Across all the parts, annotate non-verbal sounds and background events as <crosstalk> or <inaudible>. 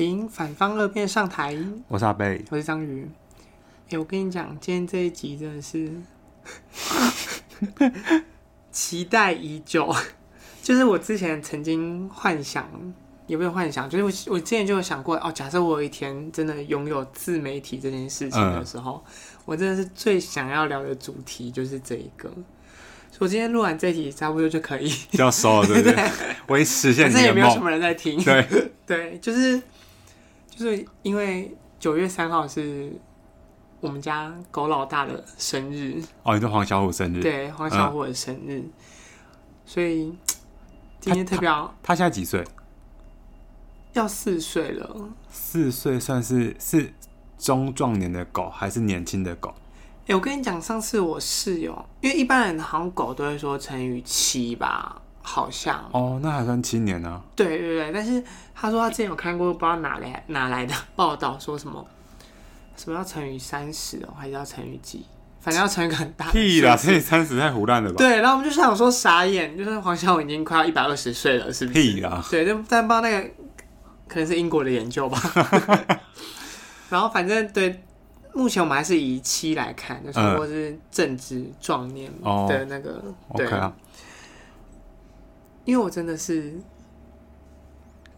请反方二辩上台。我是阿贝，我是章鱼。哎、欸，我跟你讲，今天这一集真的是 <laughs> 期待已久。就是我之前曾经幻想，也不是幻想，就是我我之前就有想过，哦，假设我有一天真的拥有自媒体这件事情的时候，嗯、我真的是最想要聊的主题就是这一个。我今天录完这一集，差不多就可以要收了，对不对？<laughs> 对，我已实现你的梦。反正也没有什么人在听。对 <laughs> 对，就是就是因为九月三号是我们家狗老大的生日。哦，你说黄小虎生日？对，黄小虎的生日。嗯、所以今天特别好他。他现在几岁？要四岁了。四岁算是是中壮年的狗，还是年轻的狗？欸、我跟你讲，上次我室友，因为一般人好像狗都会说乘以七吧，好像。哦，那还算青年呢、啊。对对对，但是他说他之前有看过不知道哪来哪来的报道，说什么什么要乘以三十哦，还是要乘以几？反正要乘一个很大的。屁啦，乘以三十太胡乱了吧？对，然后我们就想说傻眼，就是黄晓文已经快要一百二十岁了，是不是？屁啦。对，但但不知道那个可能是英国的研究吧。<laughs> 然后反正对。目前我们还是以七来看，就是或是正值壮年的那个，嗯、对、okay 啊、因为我真的是，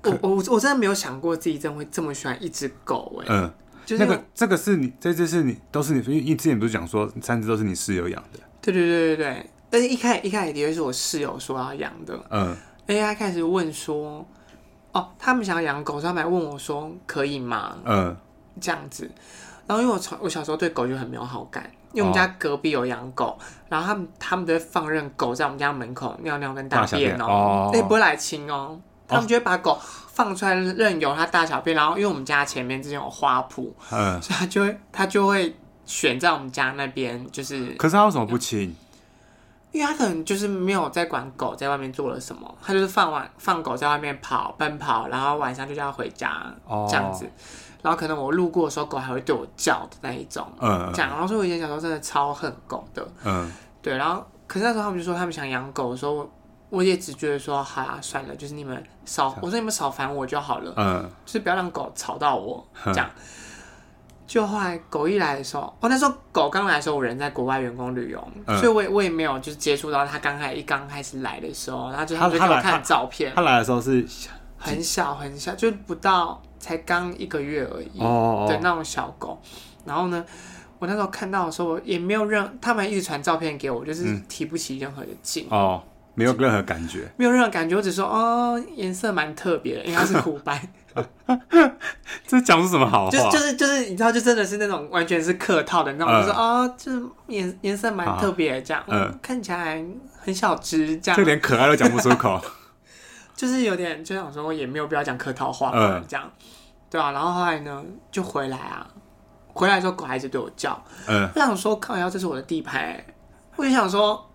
我我我真的没有想过自己真的会这么喜欢一只狗哎，嗯，就是那个这个是你这只是你都是你，因为你之前不是讲说三只都是你室友养的，对对对对对，但是一开始一开始的确是我室友说要养的，嗯，而且他开始问说，哦，他们想要养狗，他们来问我说可以吗？嗯，这样子。然后因为我从我小时候对狗就很没有好感，因为我们家隔壁有养狗，哦、然后他们他们都会放任狗在我们家门口尿尿跟大便哦，也、哦、不会来亲哦，他们就会把狗放出来任由它大小便，然后因为我们家前面之前有花圃，嗯，所以他就会他就会选在我们家那边，就是。可是他为什么不亲？因为他可能就是没有在管狗在外面做了什么，他就是放完放狗在外面跑奔跑，然后晚上就叫他回家、哦、这样子。然后可能我路过的时候，狗还会对我叫的那一种，嗯，这样。然后说我以前小时候真的超恨狗的，嗯，对。然后可是那时候他们就说他们想养狗的时候，我也只觉得说好啊，算了，就是你们少，我说你们少烦我就好了，嗯，就是不要让狗吵到我，这样。就后来狗一来的时候，哦，那时候狗刚来的时候，我人在国外员工旅游，所以我也我也没有就是接触到它刚开一刚开始来的时候，然后就他就给我看照片，它来的时候是很小很小，就不到。才刚一个月而已的那种小狗，然后呢，我那时候看到的时候也没有任，他们一直传照片给我，就是提不起任何的劲。哦，没有任何感觉，没有任何感觉，我只说哦，颜色蛮特别的，因为它是虎斑。<laughs> 这讲出什么好话？就就是就是你知道，就真的是那种完全是客套的那种，就是哦，就是颜颜色蛮特别的这样，嗯，看起来很小只这样，就连可爱都讲不出口。<laughs> 就是有点就想说，也没有必要讲客套话嘛，这样，对啊。然后后来呢，就回来啊，回来之后狗还是对我叫，嗯，我想说，靠，要这是我的地盘，我就想说，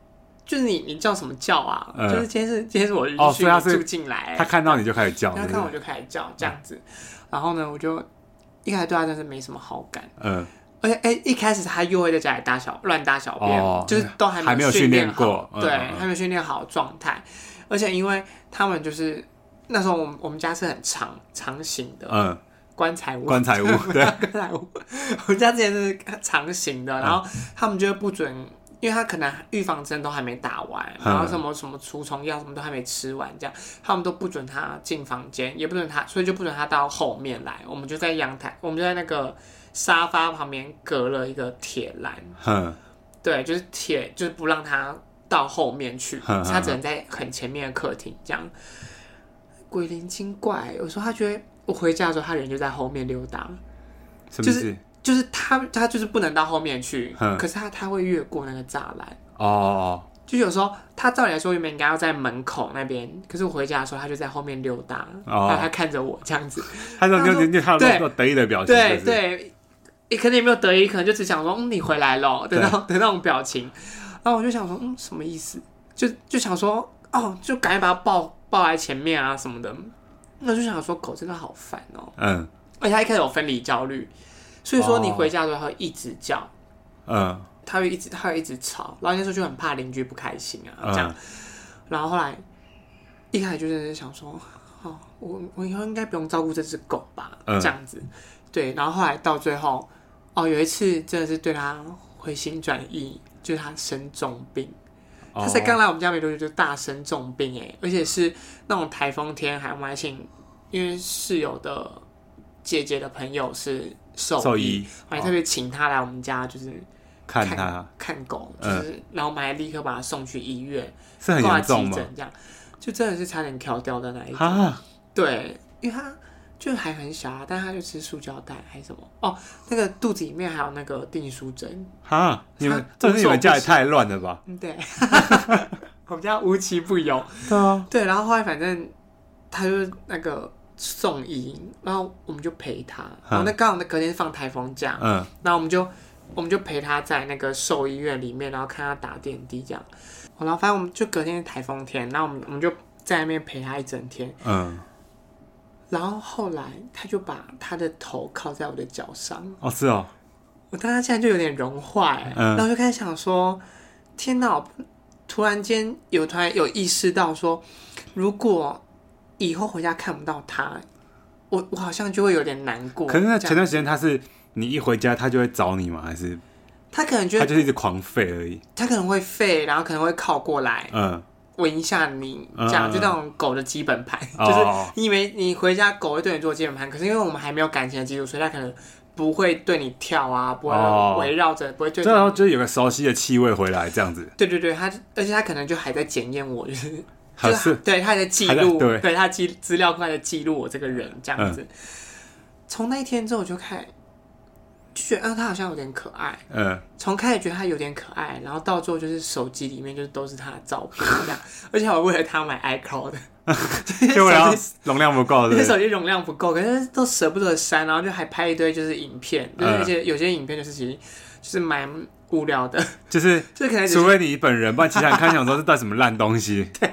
就是你你叫什么叫啊？就是今天是今天是我哦，所以他住进来，他看到你就开始叫，他看我就开始叫这样子。然后呢，我就一开始对他真是没什么好感，嗯，而且哎，一开始他又会在家里大小乱大小便，就是都还没有训练过，对，还没有训练好状态。而且因为他们就是那时候，我们我们家是很长长型的，嗯，棺材屋，棺材屋，<laughs> 对，棺材屋。<laughs> 我们家之前是长型的，然后他们就不准，因为他可能预防针都还没打完，然后什么什么除虫药什么都还没吃完，这样他们都不准他进房间，也不准他，所以就不准他到后面来。我们就在阳台，我们就在那个沙发旁边隔了一个铁栏，嗯，对，就是铁，就是不让他。到后面去，<laughs> 他只能在很前面的客厅这样。鬼灵精怪，有时候他觉得我回家的时候，他人就在后面溜达，就是就是他他就是不能到后面去，可是他他会越过那个栅栏哦。就有时候他照理来说原本应该要在门口那边，可是我回家的时候，他就在后面溜达，然后他看着我这样子，他说你你他有得意的表情，对对，你可能也没有得意，可能就只想说嗯你回来了的那种的那种表情。然后我就想说，嗯，什么意思？就就想说，哦，就赶紧把它抱抱在前面啊什么的。那就想说，狗真的好烦哦。嗯。而且它一开始有分离焦虑，所以说你回家的时候它会一直叫。嗯。它会一直，它会一直吵。然后那时候就很怕邻居不开心啊，这样。然后后来一开始就是想说，哦，我我以后应该不用照顾这只狗吧？嗯、这样子，对。然后后来到最后，哦，有一次真的是对它回心转意，就是他生重病。他才刚来我们家没多久就大生重病哎，而且是那种台风天，还我们还请，因为室友的姐姐的朋友是兽医，我还特别请他来我们家，就是看看他看狗，就是、嗯、然后我们还立刻把他送去医院，是很严重吗？这样就真的是差点跳掉的那一种，对，因为他。就还很小啊，但他就吃塑胶袋还是什么哦，那个肚子里面还有那个订书针哈，你们这是你们家也太乱了吧？对，<laughs> 我们家无奇不有。对啊，对，然后后来反正他就那个送医，然后我们就陪他。然后那刚好那隔天是放台风假，嗯，然后我们就我们就陪他在那个兽医院里面，然后看他打点滴这样。然后反正我们就隔天是台风天，然后我们我们就在那边陪他一整天，嗯。然后后来，他就把他的头靠在我的脚上。哦，是哦。我当时现在就有点融化，嗯，然后就开始想说：天哪！突然间有突然有意识到说，如果以后回家看不到他，我我好像就会有点难过。可是那前段时间他是你一回家他就会找你吗？还是他可能就他就是一直狂吠而已。他可能会吠，然后可能会靠过来，嗯。闻一下你这样，就那种狗的基本盘，嗯、就是你以为你回家狗会对你做基本盘，可是因为我们还没有感情的基础，所以它可能不会对你跳啊，不会围绕着，不会对。然后就是有个熟悉的气味回来这样子。对对对，它而且它可能就还在检验我，就是就是对，它还在记录，对，对它记资料快在记录我这个人这样子。从、嗯、那一天之后我就开始。就觉得，嗯，他好像有点可爱。嗯，从开始觉得他有点可爱，然后到最后就是手机里面就是都是他的照片这样，<laughs> 而且我为了他买 iCloud，<laughs> 就为了 <laughs> 容量不够，因为手机容量不够，可是都舍不得删，然后就还拍一堆就是影片，就是而且有些影片就是其实就是蛮无聊的，就是就可能除非你本人，不然其他人看想说是带什么烂东西。对。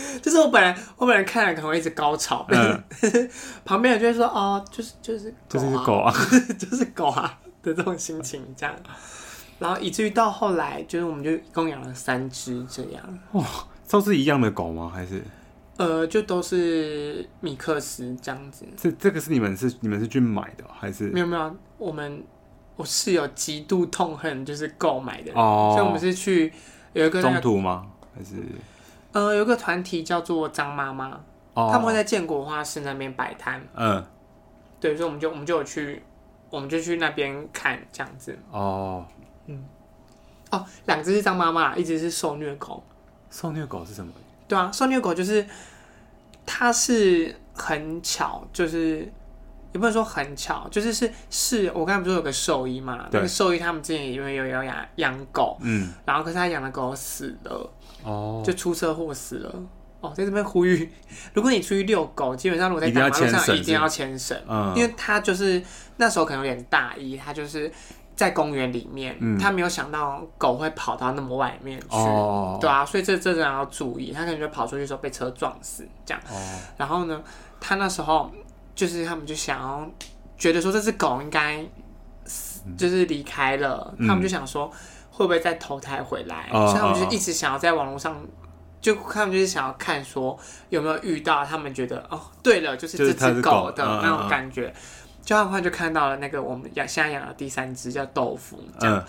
<laughs> 就是我本来我本来看了可能会一直高潮，嗯、<laughs> 旁边人就会说哦，就是就是就是狗啊，<laughs> 就是狗啊的这种心情这样，然后以至于到后来，就是我们就一共养了三只这样。哇，都是一样的狗吗？还是？呃，就都是米克斯这样子。这这个是你们是你们是去买的还是？没有没有，我们我室友极度痛恨就是购买的人，哦，所以我们是去有一个、那个、中途吗？还是？呃，有个团体叫做张妈妈，哦、他们会在建国花市那边摆摊。嗯，对，所以我们就我们就有去，我们就去那边看这样子。哦，嗯，哦，两只是张妈妈，一只是受虐狗。受虐狗是什么？对啊，受虐狗就是它是很巧，就是也不能说很巧，就是是是我刚才不是有个兽医嘛？对那个兽医他们之前因为有有养养狗，嗯，然后可是他养的狗死了。哦，就出车祸死了。哦，在这边呼吁，<laughs> 如果你出去遛狗，基本上如果在大马路上一定要牵绳，嗯，因为他就是那时候可能有点大意，他就是在公园里面，嗯，他没有想到狗会跑到那么外面去，哦，对啊，所以这这个要注意，他可能就跑出去的时候被车撞死这样。哦，然后呢，他那时候就是他们就想要觉得说这只狗应该就是离开了，嗯，他们就想说。会不会再投胎回来？所以他们就是一直想要在网络上，就他们就是想要看说有没有遇到他们觉得哦，对了，就是这只狗的那种感觉。就很快就看到了那个我们养现在养的第三只叫豆腐，这样，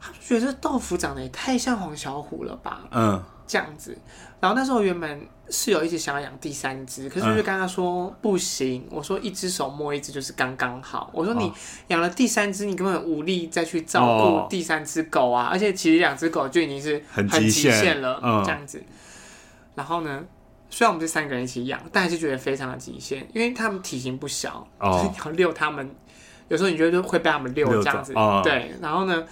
他们觉得豆腐长得也太像黄小虎了吧？嗯，这样子。然后那时候原本室友一直想要养第三只，可是就跟他说不行。我说一只手摸一只就是刚刚好。我说你养了第三只，你根本无力再去照顾第三只狗啊！而且其实两只狗就已经是很极限了，这样子。然后呢，虽然我们是三个人一起养，但还是觉得非常的极限，因为他们体型不小，就是你要遛他们，有时候你觉得会被他们遛这样子。对，然后呢，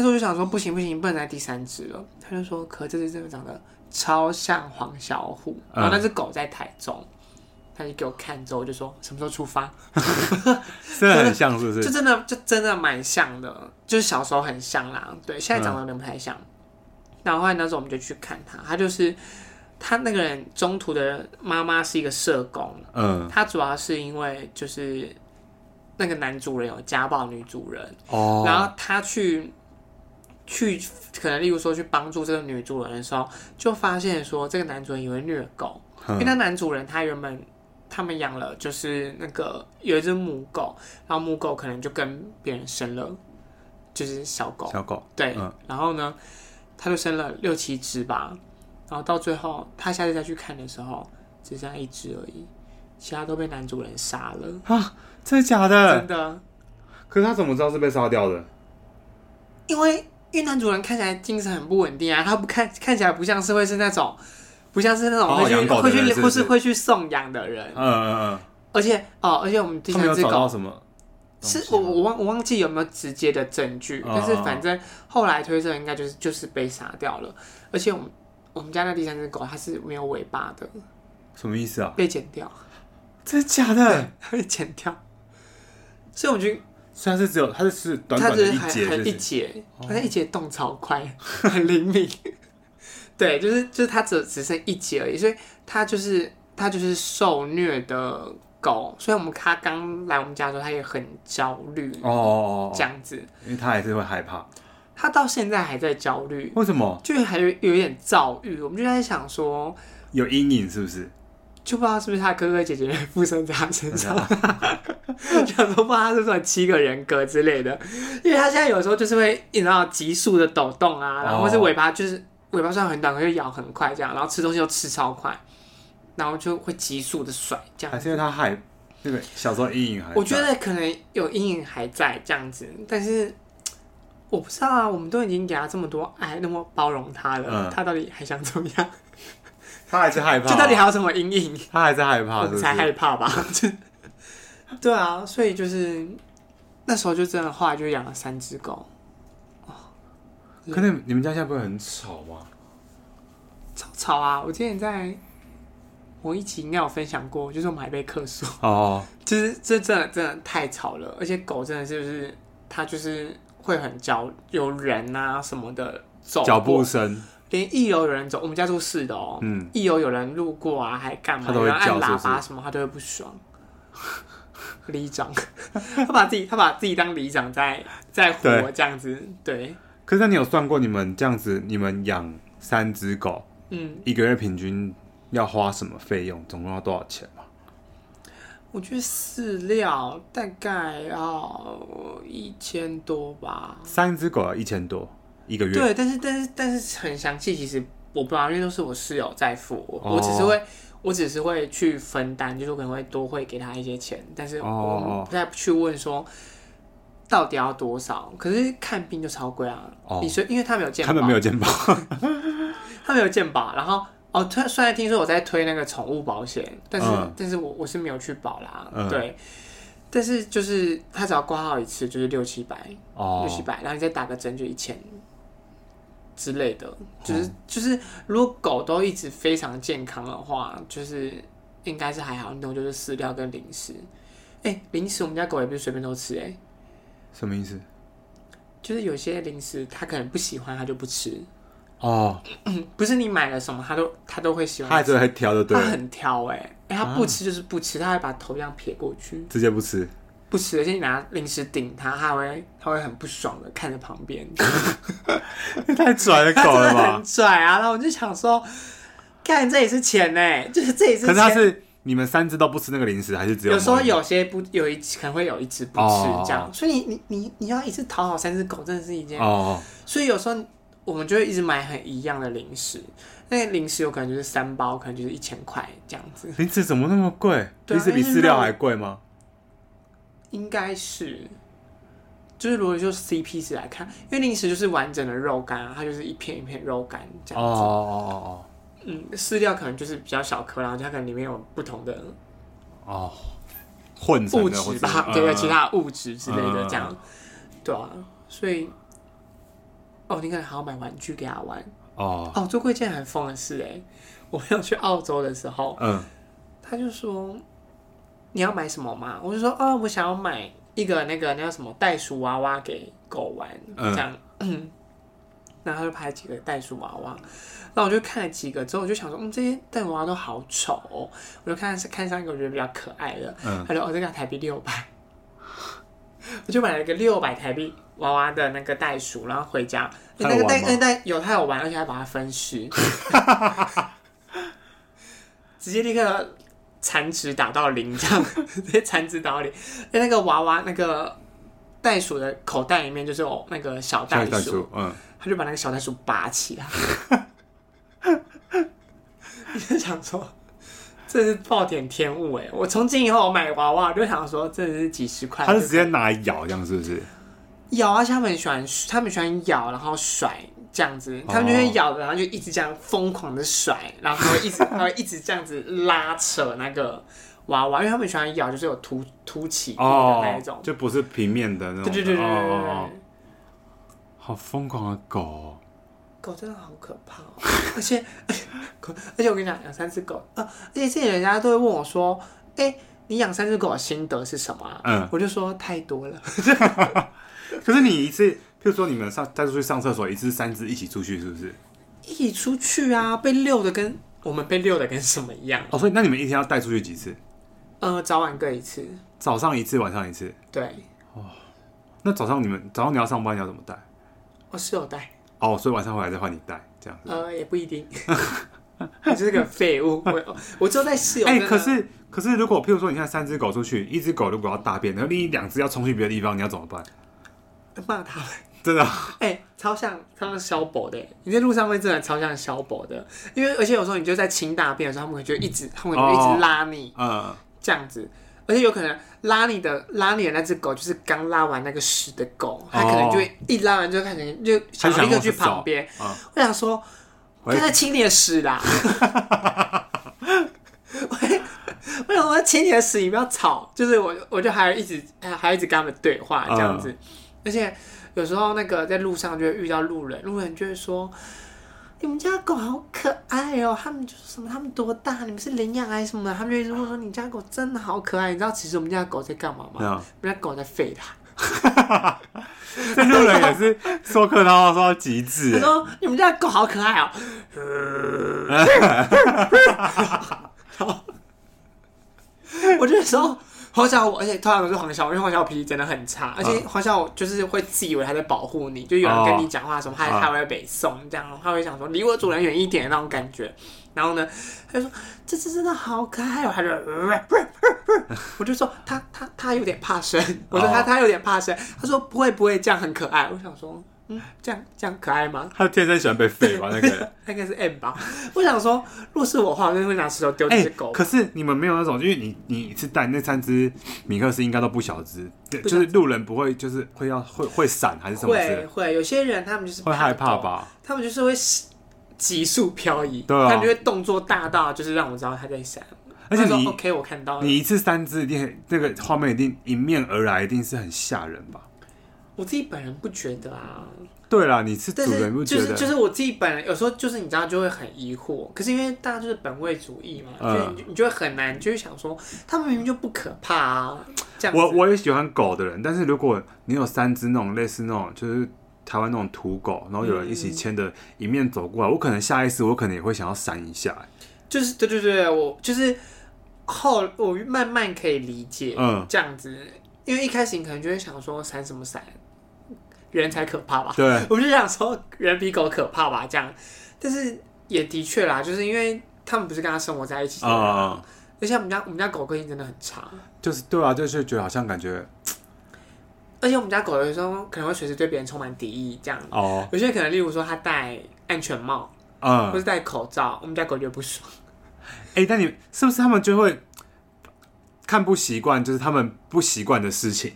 那时候就想说不行不行，不能再第三只了。他就说，可这只真的长得。超像黄小虎，然后那只狗在台中，嗯、他就给我看之后就说什么时候出发，<laughs> 真的很像是不是？就真的就真的蛮像的，就是小时候很像啦。对，现在长得有点不太像。嗯、然后后来那时候我们就去看他，他就是他那个人中途的妈妈是一个社工，嗯，他主要是因为就是那个男主人有家暴女主人，哦，然后他去。去可能，例如说去帮助这个女主人的时候，就发现说这个男主人以为虐狗，因为那男主人他原本他们养了就是那个有一只母狗，然后母狗可能就跟别人生了就是小狗，小狗对，嗯、然后呢，他就生了六七只吧，然后到最后他下次再去看的时候，只剩下一只而已，其他都被男主人杀了啊！真的假的？真的。可是他怎么知道是被杀掉的？因为因为男主人看起来精神很不稳定啊，他不看看起来不像是会是那种。不像是那种会去会去不是会去送养的人，嗯嗯嗯，而且哦，而且我们第三只狗什么？是我我忘我忘记有没有直接的证据，但是反正后来推测应该就是就是被杀掉了。而且我们我们家那第三只狗它是没有尾巴的，什么意思啊？被剪掉？真的假的？<laughs> 被剪掉？所以我觉得，虽然是只有它是短短的一节，一节，它那一节动超快，<laughs> 很灵敏。<laughs> 对，就是就是它只只剩一节而已，所以它就是它就是受虐的狗，所以我们它刚来我们家的时候，它也很焦虑哦，这样子，因为它还是会害怕，它到现在还在焦虑，为什么？就还有有一点躁郁，我们就在想说，有阴影是不是？就不知道是不是他哥哥姐姐附身在他身上，<laughs> 想说不知道他是什么七个人格之类的，因为他现在有时候就是会你知道急速的抖动啊，然后或是尾巴就是。尾巴虽然很短，可是咬很快，这样，然后吃东西又吃超快，然后就会急速的甩，这样。还是因为他害那个小时候阴影还？我觉得可能有阴影还在这样子，但是我不知道啊。我们都已经给他这么多爱，那么包容他了，嗯、他到底还想怎么样？他还是害怕。这到底还有什么阴影？他还是害怕是是？才害怕吧？<laughs> 对啊，所以就是那时候就真的后来就养了三只狗。可能你们家现在不会很吵吗？吵吵啊！我之前在我一集应该有分享过，就是我们还被客诉哦，就是这真的真的太吵了，而且狗真的是不是它就是会很焦，有人啊什么的走脚步声，连一楼有人走，我们家住四楼，嗯，一楼有人路过啊，还干嘛？他都会叫，按喇叭什么，他都会不爽。<laughs> 里长，<laughs> 他把自己他把自己当里长在在活这样子，对。对可是，你有算过你们这样子，你们养三只狗，嗯，一个月平均要花什么费用？总共要多少钱吗？我觉得饲料大概要一千多吧。三只狗要一千多一个月？对，但是但是但是很详细，其实我不知道，因为都是我室友在付，哦、我只是会我只是会去分担，就是我可能会多会给他一些钱，但是我不太去问说。到底要多少？可是看病就超贵啊！哦，你说，因为他没有健保，他们没有健保，<laughs> 他没有健保。然后哦，他虽然听说我在推那个宠物保险，但是、嗯、但是我我是没有去保啦。嗯、对，但是就是他只要挂号一次就是六七百，哦，六七百，然后你再打个针就一千之类的。就是、嗯、就是，如果狗都一直非常健康的话，就是应该是还好。那种就是饲料跟零食。哎、欸，零食我们家狗也不是随便都吃哎、欸。什么意思？就是有些零食它可能不喜欢，它就不吃。哦，<clears throat> 不是你买了什么，它都它都会喜欢。他还是会挑的，对。它很挑哎、欸，哎、欸，他不吃就是不吃，啊、他会把头这样撇过去，直接不吃，不吃。而且你拿零食顶他，他会他会很不爽的看着旁边。<laughs> 太拽的狗了吧？很拽啊！然后我就想说，看这也是钱呢、欸，就是这也是钱。可是他是。你们三只都不吃那个零食，还是只有？有时候有些不有一可能会有一只不吃这样，所以你你你你要一次讨好三只狗，真的是一件哦。所以有时候我们就会一直买很一样的零食，那个零食有可能就是三包，可能就是一千块这样子。零食怎么那么贵？零食比饲料还贵吗？应该是，就是如果就 CP 值来看，因为零食就是完整的肉干啊，它就是一片一片肉干这样子。哦哦哦哦。嗯，饲料可能就是比较小颗，然后它可能里面有不同的哦混物质吧，对对，其他物质之类的这样，对啊，所以哦，你可能还要买玩具给他玩哦。哦，做过一件很疯的事哎，我有去澳洲的时候，嗯，他就说你要买什么吗？我就说哦，我想要买一个那个那叫什么袋鼠娃娃给狗玩，这样。<coughs> 然后他就拍几个袋鼠娃娃，然后我就看了几个之后，我就想说，嗯，这些袋鼠娃娃都好丑哦。我就看看上一个我觉得比较可爱的，嗯，他说哦，这个台币六百，<laughs> 我就买了一个六百台币娃娃的那个袋鼠，然后回家，那个袋那袋有他有玩，而且还把它分尸。<laughs> 直接立刻残值 <laughs> 打到零，这样直接残值打到零。在，那个娃娃那个袋鼠的口袋里面就是有那个小袋鼠，袋鼠嗯，他就把那个小袋鼠拔起来。你 <laughs> 就想说，这是暴殄天物哎！我从今以后我买娃娃，我就想说，这是几十块。他是直接拿来咬，这样是不是？咬啊！他们喜欢，他们喜欢咬，然后甩这样子。他们就会咬，然后就一直这样疯狂的甩，然后一直，<laughs> 他会一直这样子拉扯那个娃娃，因为他们喜欢咬，就是有凸凸起的那一种，就不是平面的那种。对对对对对对，好疯狂的狗。狗真的好可怕，<laughs> 而且 <laughs> 而且我跟你讲，养三只狗啊，而且这些人家都会问我说：“哎，你养三只狗的心得是什么？”嗯，我就说太多了。可是你一次，譬如说你们上带出去上厕所，一次三只一起出去，是不是？一起出去啊，被遛的跟我们被遛的跟什么一样？哦，所以那你们一天要带出去几次？呃，早晚各一次。早上一次，晚上一次。对。哦，那早上你们早上你要上班，你要怎么带？我室友带。哦，所以晚上回来再换你带，这样子。呃，也不一定，<laughs> 你是个废物。<laughs> 我我只有在室友。哎、欸，可是可是，如果譬如说，你看三只狗出去，一只狗如果要大便，然后另一两只要冲去别的地方，你要怎么办？骂他。真的？哎、欸，超像超像小宝的，你在路上会真的超像小宝的，因为而且有时候你就在清大便的时候，他们会就一直，他们就一直拉你，嗯、哦，这样子。而且有可能拉你的拉你的那只狗就是刚拉完那个屎的狗，它可能就会一拉完就开始就想立刻去旁边。我想说，我在清你的屎啦！我我想说清你的屎，你不要吵。就是我我就还一直还还一直跟他们对话这样子。而且有时候那个在路上就会遇到路人，路人就会说。你们家狗好可爱哦！他们就是什么？他们多大？你们是领养还是什么的？他们就一直会说你家狗真的好可爱。你知道其实我们家狗在干嘛吗？我们家狗在吠它。这路人也是说客套话说到极致。他说你们家狗好可爱哦。<laughs> <laughs> 我就说。黄小虎，而且通常都是黄小虎，因为黄小虎脾气真的很差，而且黄小虎就是会自以为他在保护你，就有人跟你讲话什么，他他会北宋这样，他会想说离我主人远一点那种感觉，然后呢，他就说这只真的好可爱哦，他就，<laughs> 我就说他他他有点怕生，我说他他有点怕生，他说不会不会这样很可爱，我想说。嗯，这样这样可爱吗？他天生喜欢被废吧？<laughs> 那个应该是 M 吧？我想说，若是我的话，我就会拿石头丢这只狗。欸。可是你们没有那种，因为你你是带那三只米克斯，应该都不小只，对就是路人不会就是会要会会闪还是什么？会会，有些人他们就是会害怕吧？他们就是会急速漂移，对啊，他们就会动作大到就是让我知道他在闪。而且你 OK，我看到了，你一次三只一定那个画面一定迎面而来，一定是很吓人吧？我自己本人不觉得啊。对啦，你是主人不觉得？就是就是我自己本人有时候就是你知道就会很疑惑，可是因为大家就是本位主义嘛，所以、嗯、你就会很难，就是想说他们明明就不可怕啊。这样我我也喜欢狗的人，但是如果你有三只那种类似那种就是台湾那种土狗，然后有人一起牵着迎面走过来，嗯、我可能下意识我可能也会想要闪一下。就是对对对，我就是后我慢慢可以理解，嗯，这样子，因为一开始你可能就会想说闪什么闪。人才可怕吧？对，<laughs> 我就想说人比狗可怕吧，这样。但是也的确啦，就是因为他们不是跟他生活在一起，啊，而且我们家我们家狗个性真的很差。就是对啊，就是觉得好像感觉，而且我们家狗有时候可能会随时对别人充满敌意，这样。哦。有些可能，例如说他戴安全帽，嗯，或是戴口罩，我们家狗就不爽。<laughs> 哎、欸，但你是不是他们就会看不习惯，就是他们不习惯的事情？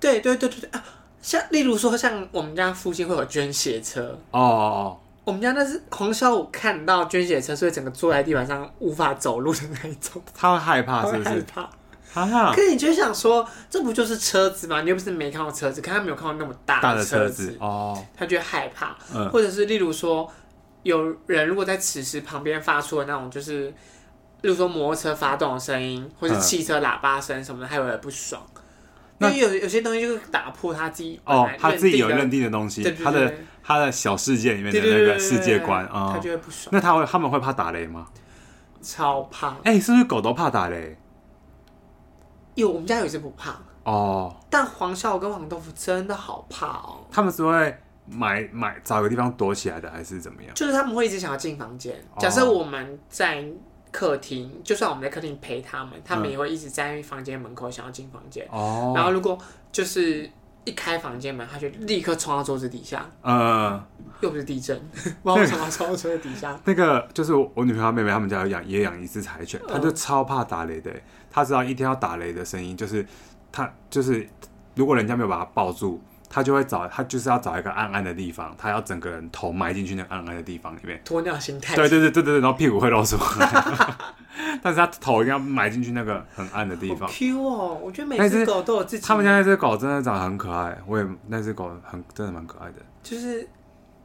对对对对对啊！像例如说，像我们家附近会有捐血车哦，我们家那是黄小五看到捐血车，所以整个坐在地板上无法走路的那一种。他会害怕，是不是？害怕。哈哈。可是你就想说，这不就是车子吗？你又不是没看过车子，可他没有看过那么大的车子，哦，他就会害怕。嗯。或者是例如说，有人如果在此时旁边发出的那种，就是例如说摩托车发动的声音，或是汽车喇叭声什么的，他有点不爽。因为有有些东西就是打破他自己哦，他自己有认定的东西，他的他的小世界里面的那个世界观啊，他就会不爽。那他会他们会怕打雷吗？超怕！哎，是不是狗都怕打雷？有，我们家有一只不怕哦。但黄小跟黄豆腐真的好怕哦。他们是会买买找个地方躲起来的，还是怎么样？就是他们会一直想要进房间。假设我们在客厅，就算我们在客厅陪他们，他们也会一直在房间门口想要进房间。哦。然后如果就是一开房间门，他就立刻冲到桌子底下。呃。又不是地震，不知道为什么冲到桌子底下。那个 <laughs> 就是我女朋友妹妹他们家有养也养一只柴犬，他就超怕打雷的。她知道一天要打雷的声音，就是她就是如果人家没有把他抱住。他就会找他就是要找一个暗暗的地方，他要整个人头埋进去那个暗暗的地方里面，鸵鸟心态。对对对对对，然后屁股会露出来，<laughs> 但是他头一定要埋进去那个很暗的地方。Q 哦，我觉得每只狗都有自己。他们家那只狗真的长得很可爱，我也那只狗很真的蛮可爱的。就是，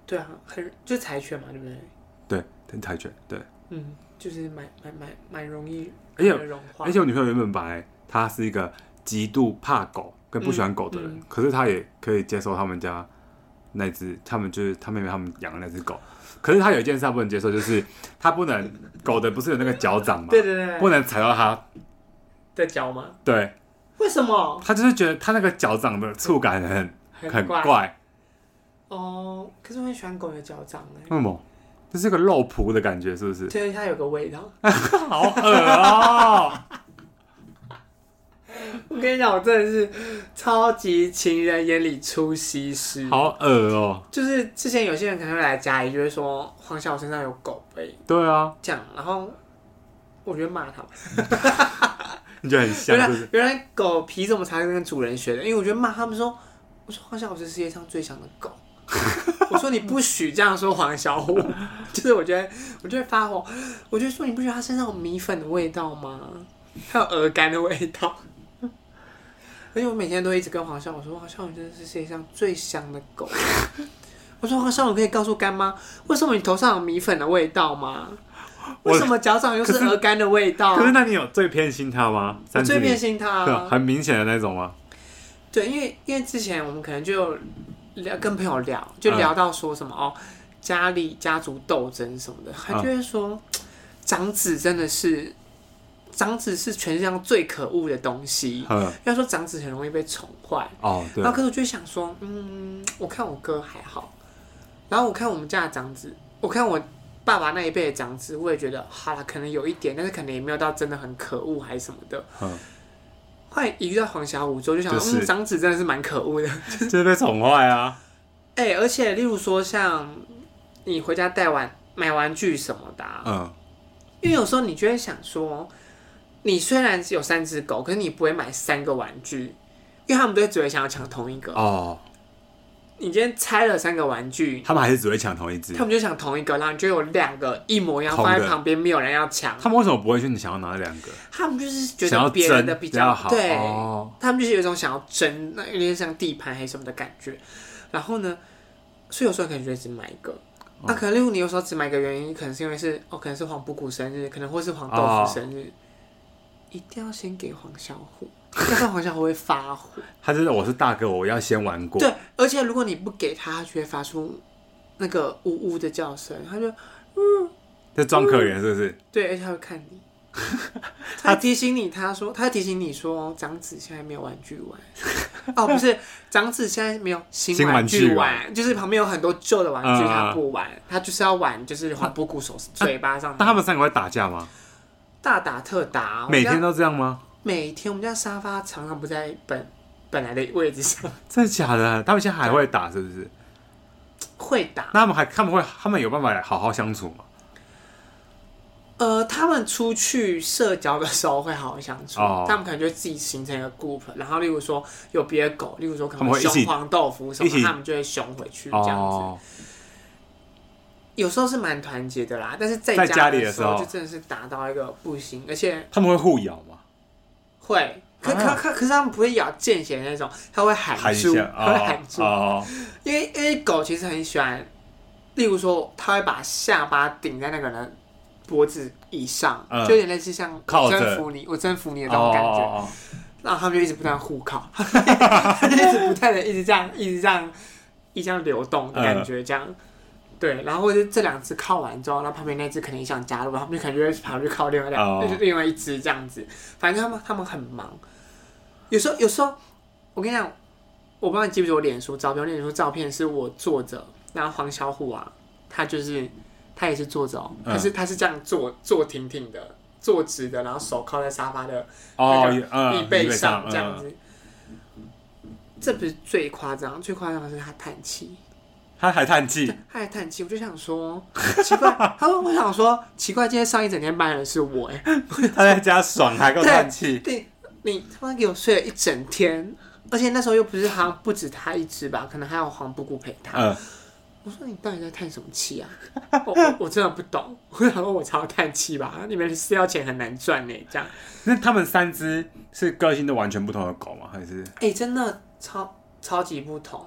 对啊，很就是柴犬嘛，对不对？对，很柴犬，对。嗯，就是蛮蛮蛮蛮容易，而且而且我女朋友原本本来她是一个极度怕狗。跟不喜欢狗的人，嗯嗯、可是他也可以接受他们家那只，他们就是他妹妹他们养的那只狗。可是他有一件事他不能接受，就是他不能狗的不是有那个脚掌吗？对对对，不能踩到它的脚吗？对。为什么？他就是觉得他那个脚掌的触感很很怪。哦，可是我很喜欢狗的脚掌哎。为什么？这是个肉脯的感觉，是不是？对，它有个味道。<laughs> 好恶哦、喔。<laughs> 我跟你讲，我真的是超级情人眼里出西施，好恶哦、喔！就是之前有些人可能会来家里，就会说黄小身上有狗味。对啊，这样，然后我就骂他们，<laughs> 你觉得很像原来原来狗皮怎么才跟主人学的？因为我觉得骂他们说，我说黄小虎是世界上最香的狗。<laughs> 我说你不许这样说黄小虎，就是我觉得我就会发火，我就说你不觉得他身上有米粉的味道吗？还有鹅肝的味道。而且我每天都一直跟黄孝，我说黄孝，你真的是世界上最香的狗。<laughs> 我说黄孝，我可以告诉干妈，为什么你头上有米粉的味道吗？为什么脚掌又是鹅肝的味道？可是那你有最偏心他吗？我最偏心他，啊，很明显的那种吗？对，因为因为之前我们可能就聊跟朋友聊，就聊到说什么、嗯、哦，家里家族斗争什么的，他就会说、嗯、长子真的是。长子是全世界上最可恶的东西。嗯，要说长子很容易被宠坏。哦，对。然后可是我就想说，嗯，我看我哥还好，然后我看我们家的长子，我看我爸爸那一辈的长子，我也觉得好了，可能有一点，但是可能也没有到真的很可恶还是什么的。嗯。后来一遇到黄小五之后，就想说，就是、嗯，长子真的是蛮可恶的，就是被宠坏啊。哎、欸，而且例如说，像你回家带玩买玩具什么的、啊，嗯，因为有时候你就会想说。你虽然有三只狗，可是你不会买三个玩具，因为他们都只会想要抢同一个。哦。你今天拆了三个玩具，他们还是只会抢同一只。他们就抢同一个，然后你就有两个一模一样放在旁边，没有人要抢。他们为什么不会去你想要拿两个？他们就是觉得别人的比较，较好。对。哦。他们就是有一种想要争，那有点像地盘还是什么的感觉。然后呢，所以有时候可能就只买一个。那、可能例如你有时候只买一个原因，可能是因为是哦，可能是黄布谷生日，可能或是黄豆腐生日。哦一定要先给黄小虎，要不然黄小虎会发火。<laughs> 他就是我是大哥，我要先玩过。对，而且如果你不给他，他就会发出那个呜呜的叫声，他就嗯，在装可怜是不是？对，而且他会看你，<laughs> 他提醒你，他说他提醒你说，长子现在没有玩具玩。<laughs> 哦，不是，长子现在没有新玩具玩，玩就是旁边有很多旧的玩具，他不玩，嗯、他就是要玩，就是黄布谷手嘴巴上。但他们三个会打架吗？大打特打，每天都这样吗？每天，我们家沙发常常不在本本来的位置上。<laughs> 真的假的？他们现在还会打是不是？会打。那他们还他们会他们有办法好好相处吗？呃，他们出去社交的时候会好好相处。哦。他们可能就自己形成一个 group，然后例如说有别的狗，例如说可能熊黄豆腐什么，他们就会熊回去这样子。哦有时候是蛮团结的啦，但是在家里的时候。就真的是打到一个不行，而且他们会互咬吗？会，可可可可是他们不会咬见血的那种，他会喊住，他会喊住，因为因为狗其实很喜欢，例如说他会把下巴顶在那个人脖子以上，就有点类似像征服你，我征服你的那种感觉，然后他们就一直不断互靠，<laughs> <laughs> 他就一直不断的一直这样，一直这样，一直这样流动的感觉，这样。对，然后或者这两只靠完之后，然后旁边那只可能也想加入，然后他们就可能就会跑去靠另外两，就是、oh. 另外一只这样子。反正他们他们很忙，有时候有时候我跟你讲，我不知道你记不记得我脸书照片，我脸书照片是我坐着，然后黄小虎啊，他就是他也是坐着哦，嗯可是他是这样坐坐挺挺的，坐直的，然后手靠在沙发的哦，那个嗯，椅背上嗯这样子。这不是最夸张，最夸张的是他叹气，他还叹气，他还叹气，我就想说奇怪，<laughs> 他说我想说奇怪，今天上一整天班的是我哎，<laughs> 他在家爽还给我叹气，对，你他妈给我睡了一整天，而且那时候又不是好像不止他一只吧，可能还有黄布谷陪他。嗯，我说你到底在叹什么气啊？我我我真的不懂，我想说我超叹气吧，你们饲料钱很难赚呢，这样。那他们三只是个性都完全不同的狗吗？还是？哎、真的超超级不同。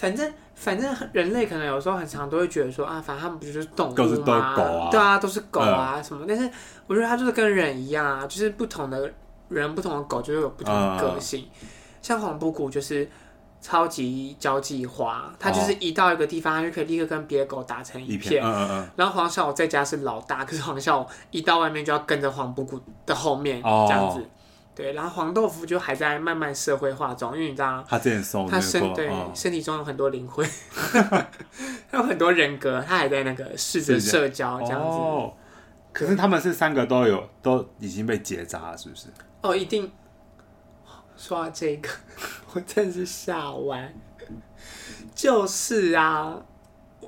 反正反正人类可能有时候很常都会觉得说啊，反正他们不就是动物都是都吗？狗啊对啊，都是狗啊什么。但是我觉得它就是跟人一样啊，就是不同的人、不同的狗，就是有不同的个性。像黄布谷就是超级交际花，它就是一到一个地方，它就可以立刻跟别的狗打成一片。嗯嗯嗯。然后黄小在家是老大，可是黄小一到外面就要跟着黄布谷的后面这样子。对，然后黄豆腐就还在慢慢社会化中，因为你知道，他之前送他身对、哦、身体中有很多灵魂，<laughs> 他有很多人格，他还在那个试着社交这样子。哦。可是他们是三个都有都已经被结扎了，是不是？哦，一定。说到这个，<laughs> 我真的是吓完。就是啊，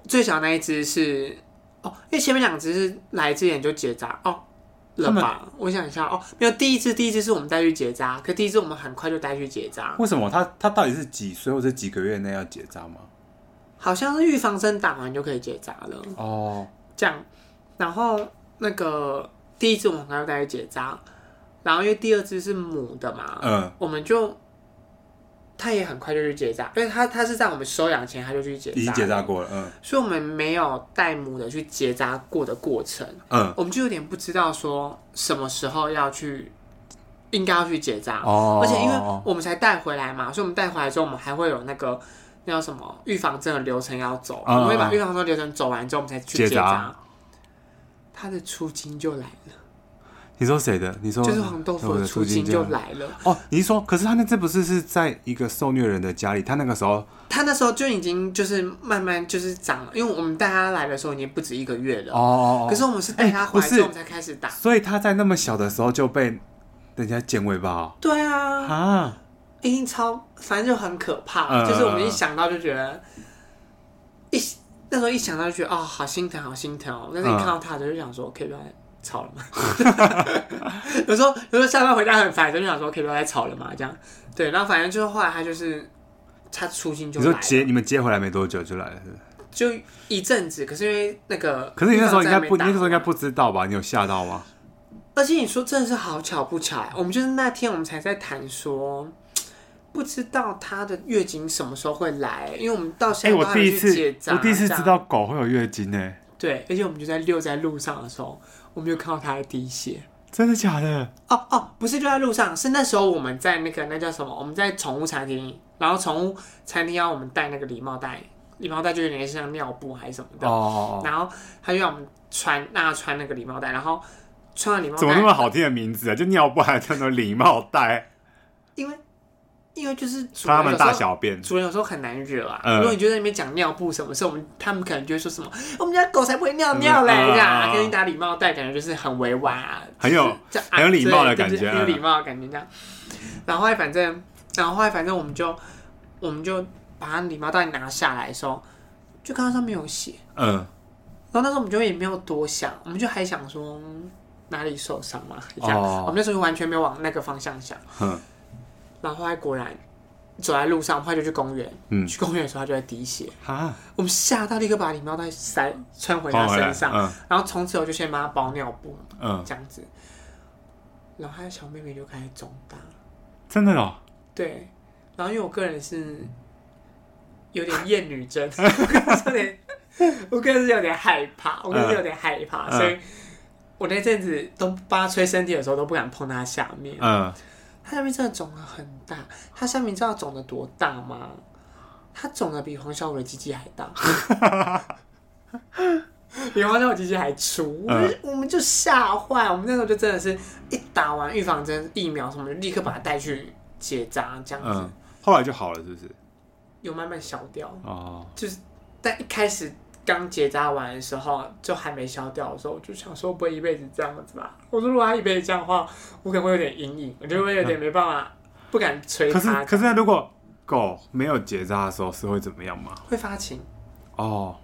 最小那一只是哦，因为前面两只是来之前就结扎哦。了吧？我想一下哦，没有第一次，第一次是我们带去结扎，可第一次我们很快就带去结扎。为什么？他他到底是几岁或者几个月内要结扎吗？好像是预防针打完就可以结扎了。哦，这样，然后那个第一次我们很快就带去结扎，然后因为第二只是母的嘛，嗯，我们就。他也很快就去结扎，因为他他是在我们收养前他就去结扎，已经结扎过了，嗯，所以我们没有带母的去结扎过的过程，嗯，我们就有点不知道说什么时候要去，应该要去结扎，哦，而且因为我们才带回来嘛，所以我们带回来之后，我们还会有那个那叫什么预防针的流程要走，嗯、我们会把预防针流程走完之后，我们才去结扎，他的出金就来了。你说谁的？你说就是黄豆腐的初经就来了哦。你是说，可是他那这不是是在一个受虐人的家里？他那个时候，他那时候就已经就是慢慢就是长了，因为我们带他来的时候已经不止一个月了哦。可是我们是带他回来之后我们才开始打，所以他在那么小的时候就被人家剪尾巴。对啊，啊，已经超，反正就很可怕。就是我们一想到就觉得，一那时候一想到就觉得哦，好心疼，好心疼哦。但是一看到他的就想说，可以不要吵了吗？<laughs> 有时候有时候下班回家很烦，就想说可以不要再吵了嘛，这样对。然后反正就是后来他就是他初心就来了。你说接你们接回来没多久就来了是不是？就一阵子，可是因为那个，可是你那时候应该不，你那时候应该不知道吧？你有吓到吗？而且你说真的是好巧不巧，我们就是那天我们才在谈说，不知道他的月经什么时候会来，因为我们到现在都还没去结扎。我第一次知道狗会有月经呢。对，而且我们就在遛在路上的时候。我没有看到他的滴血，真的假的？哦哦，不是就在路上，是那时候我们在那个那叫什么？我们在宠物餐厅，然后宠物餐厅要我们带那个礼帽带，礼帽带就有点像尿布还是什么的。哦。然后他就让我们穿，让他穿那个礼帽带，然后穿了礼帽带。怎么那么好听的名字啊？就尿布还叫做礼帽带？因为因为就是他们大小便，主人有时候很难惹啊。嗯、如果你就在那边讲尿布什么事，我们他们可能就会说什么，我们家狗才不会尿尿嘞，这样给你打礼貌带，感觉就是很委婉啊，很有很有礼貌的感觉，很有礼貌的感觉这样。然后后来反正，然后后来反正我们就我们就把他礼貌带拿下来的时候，就看到上面有血，嗯，然后那时候我们就也没有多想，我们就还想说哪里受伤嘛，这样，哦、我们那时候就完全没有往那个方向想，嗯。然后后来果然走在路上，后来就去公园。嗯，去公园的时候，他就在滴血。啊！我们吓到，立刻把礼帽带塞穿回他身上。嗯。然后从此我就先帮他包尿布。嗯。这样子。然后他的小妹妹就开始肿大。真的哦。对。然后因为我个人是有点厌女症，<laughs> 我有点，我个人是有点害怕，我个人是有点害怕，所以我那阵子都帮他吹身体的时候都不敢碰他下面。嗯。它下面真的肿了很大，它下面知道肿的多大吗？它肿的比黄小五的鸡鸡还大，<laughs> 比黄小五鸡鸡还粗，我们我们就吓坏，我们那时候就真的是一打完预防针疫苗什么，就立刻把它带去结扎这样子、嗯。后来就好了，是不是？有慢慢消掉哦，就是但一开始刚结扎完的时候，就还没消掉的时候，我就想说，不会一辈子这样子吧？我说如果他一辈子这样的话，我可能会有点阴影，我就会有点没办法，嗯、不敢催他。可是，可是如果狗没有结扎的时候，是会怎么样吗？会发情。哦，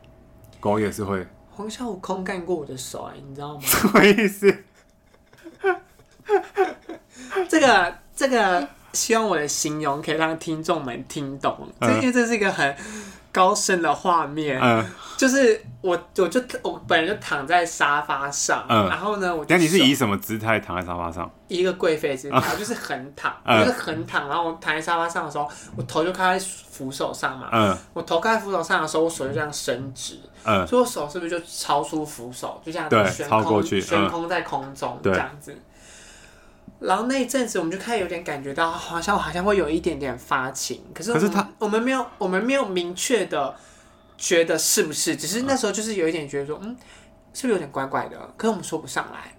狗也是会。黄小悟空干过我的手哎，你知道吗？什么意思？这 <laughs> 个这个，希望我的形容可以让听众们听懂，嗯、因为这是一个很高深的画面。嗯，就是我，我就我本人就躺在沙发上，嗯，然后呢，我，那你是以什么姿态躺在沙发上？一个贵妃姿态，嗯、就是横躺，嗯、就是横躺，然后我躺在沙发上的时候，我头就靠在扶手上嘛，嗯，我头靠在扶手上的时候，我手就这样伸直，嗯，所以我手是不是就超出扶手，就这样悬空，超过去，悬空在空中这样子。然后那一阵子，我们就开始有点感觉到，好像我好像会有一点点发情，可是我们可是他我们没有，我们没有明确的觉得是不是，只是那时候就是有一点觉得说，嗯，是不是有点怪怪的？可是我们说不上来，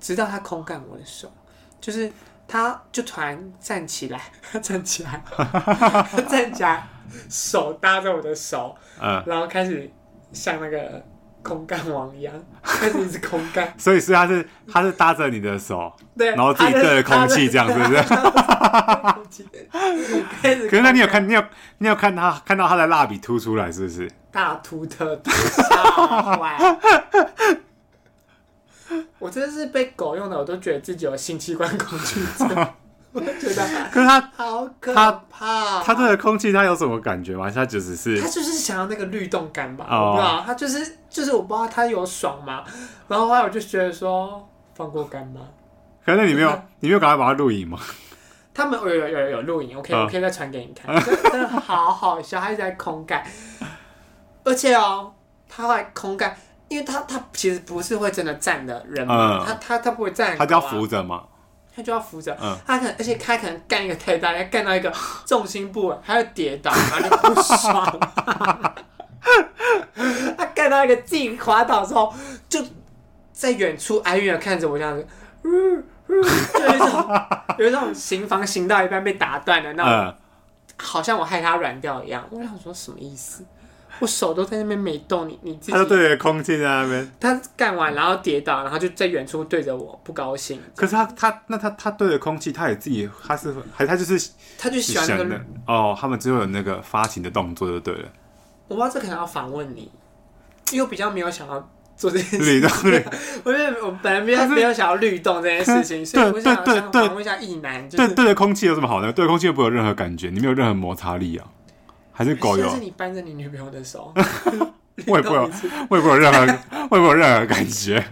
直到他空干我的手，就是他就突然站起来，<laughs> 站起来，<laughs> 站起来，手搭着我的手，嗯，然后开始像那个。空干王一样，<laughs> 但是你是空干，<laughs> 所以是他是他是搭着你的手，对，然后自己对着空气这样，是不是？<laughs> 可是那你有看，你有你有看他看到他的蜡笔凸出来，是不是？大凸特凸，吓坏！我真的是被狗用的，我都觉得自己有性器官恐惧症。我觉得，可是他好可怕。他对着空气，他有什么感觉吗？他就只是，他就是想要那个律动感吧？我不知道，他就是就是我不知道他有爽吗？然后后来我就觉得说，放过干妈。可是你没有，你没有赶快把它录影吗？他们有有有有录影，OK，我可以再传给你看。真的好好笑，他一直在空干，而且哦，他会空干，因为他他其实不是会真的站的人嘛，他他他不会站，他就要扶着嘛。他就要扶着，嗯、他可能，而且他可能干一个太大，要干到一个 <laughs> 重心不稳，他要跌倒，他就不爽。他干到一个自己滑倒之后，就在远处哀怨的看着我这样子，嗯嗯、就有一种有一种行房行到一半被打断的那种，嗯、好像我害他软掉一样。我想说什么意思？我手都在那边没动，你你自己。他就对着空气在那边。他干完然后跌倒，然后就在远处对着我，不高兴。可是他他那他他对着空气，他也自己他是还他就是他就喜欢那个哦，他们只有那个发情的动作就对了。我不知道这可能要反问你，因为我比较没有想要做这件事情。律动，我因为我本来没有没有想要律动这件事情，所以我想想反问一下异男，对对着空气有什么好呢？对空气又不会有任何感觉，你没有任何摩擦力啊。还是狗有？是你扳着你女朋友的手，<laughs> 我也不有，我也不有任何，<laughs> 我也不有任何感觉。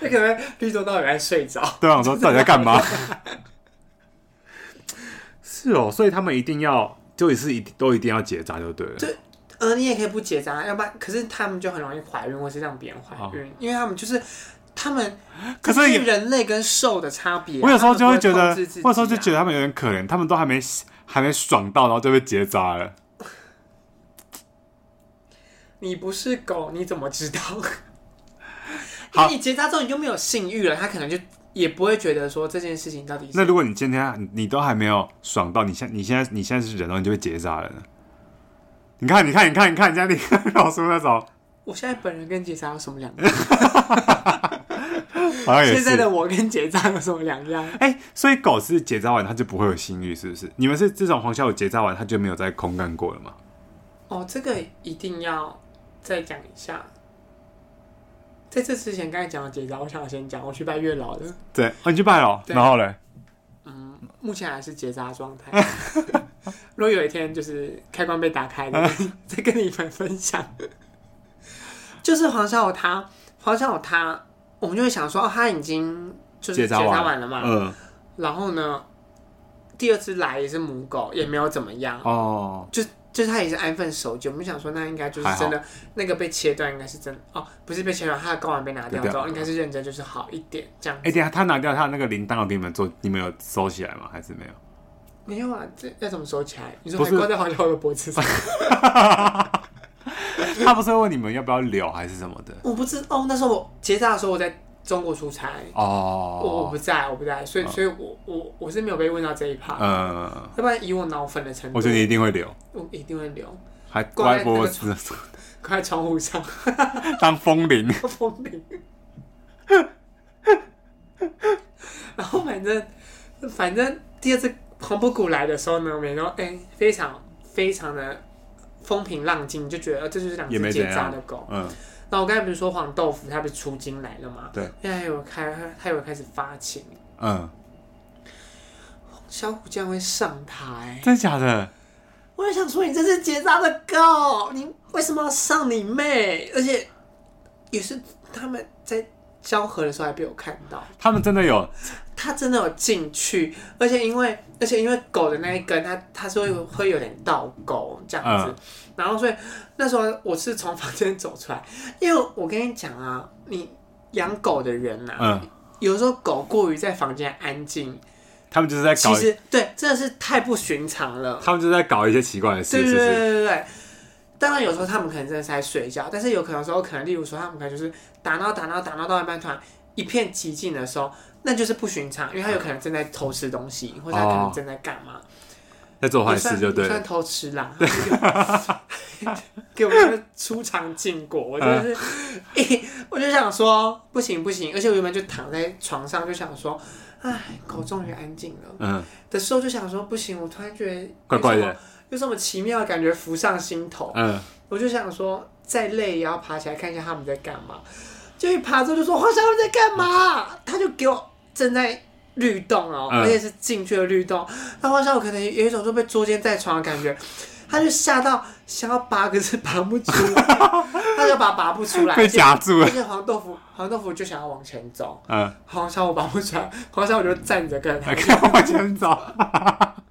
那可能绿洲到底在睡着？对啊，我说到底在干嘛？<laughs> 是哦，所以他们一定要，就是一都一定要结扎就对了。对，呃，你也可以不结扎，要不然，可是他们就很容易怀孕，或是让别人怀孕，哦、因为他们就是他们，可是人类跟兽的差别、啊。我有时候就会觉得，我有时候就觉得他们有点可怜，他们都还没。还没爽到，然后就被结扎了。<laughs> 你不是狗，你怎么知道？<laughs> 好，你结扎之后你就没有性欲了，他可能就也不会觉得说这件事情到底是。那如果你今天你都还没有爽到，你现你现在你现在是人，然后你就被结扎了呢？你看，你看，你看，你看，人家你看老叔那种。我现在本人跟结扎有什么两样？<laughs> 现在的我跟结扎有什么两样？哎、欸，所以狗是结扎完它就不会有性欲，是不是？你们是这种黄小五结扎完它就没有再空干过了吗？哦，这个一定要再讲一下。在这之前，刚才讲的结扎，我想先讲，我去拜月老的。对，哦，你去拜了，然后嘞？嗯，目前还是结扎状态。<laughs> 如果有一天就是开关被打开了，<laughs> 再跟你们分享。就是黄小琥他，黄小琥他。我们就会想说，哦，他已经就是结扎完了嘛，嗯，然后呢，第二次来也是母狗，也没有怎么样，哦，就就是他也是安分守己。我们想说，那应该就是真的，那个被切断应该是真的，哦，不是被切断，他的睾丸被拿掉之后，应该是认真，就是好一点这样。哎，等下他拿掉他的那个铃铛，我给你们做，你们有收起来吗？还是没有？没有啊，这要怎么收起来？你说还挂在黄小琥的脖子上？<laughs> <laughs> 他不是会问你们要不要留还是什么的？我不知道哦。那时候我结扎的时候我在中国出差哦，我我不在，我不在，所以所以我我我是没有被问到这一趴。嗯，要不然以我脑粉的程度，我觉得你一定会留，我一定会留，还乖脖子，挂在窗户上 <laughs> 当风铃。<laughs> 风铃。然后反正反正第二次黄布谷来的时候呢，我们都哎非常非常的风平浪静，就觉得这就是两只结扎的狗。嗯。那我刚才不是说黄豆腐它不是出金来了吗？对。现在有开，它有开始发情。嗯。小虎竟然会上台，真的假的？我就想说，你这是结扎的狗，你为什么要上你妹？而且也是他们在交合的时候还被我看到，他们真的有，他真的有进去，而且因为而且因为狗的那一根，它它是会会有点倒钩这样子，嗯、然后所以那时候我是从房间走出来，因为我跟你讲啊，你养狗的人呐、啊，嗯、有时候狗过于在房间安静。他们就是在搞，其实对，真的是太不寻常了。他们就是在搞一些奇怪的事，对对对对对对。当然有时候他们可能真的是在睡觉，但是有可能时候可能，例如说他们可能就是打闹打闹打闹到一半，突然一片寂静的时候，那就是不寻常，因为他有可能正在偷吃东西，或者他可能正在干嘛，在做坏事就对，算偷吃啦。<laughs> 给我们出场禁果，我就是，<laughs> 我就想说不行不行，而且我原本就躺在床上就想说。哎，狗终于安静了。嗯，的时候就想说不行，我突然觉得怪怪的，有什么奇妙的感觉浮上心头。嗯，我就想说再累也要爬起来看一下他们在干嘛。就一爬之后就说黄小们在干嘛？嗯、他就给我正在律动哦，嗯、而且是进去的律动。那黄小五可能有一种就被捉奸在床的感觉。他就吓到想要拔，可是拔不出来，<laughs> 他就把拔不出来，被夹住了。而且黄豆腐，黄豆腐就想要往前走，嗯，黄小我拔不出来，黄小我就站着跟他 <laughs> 往前走。<laughs>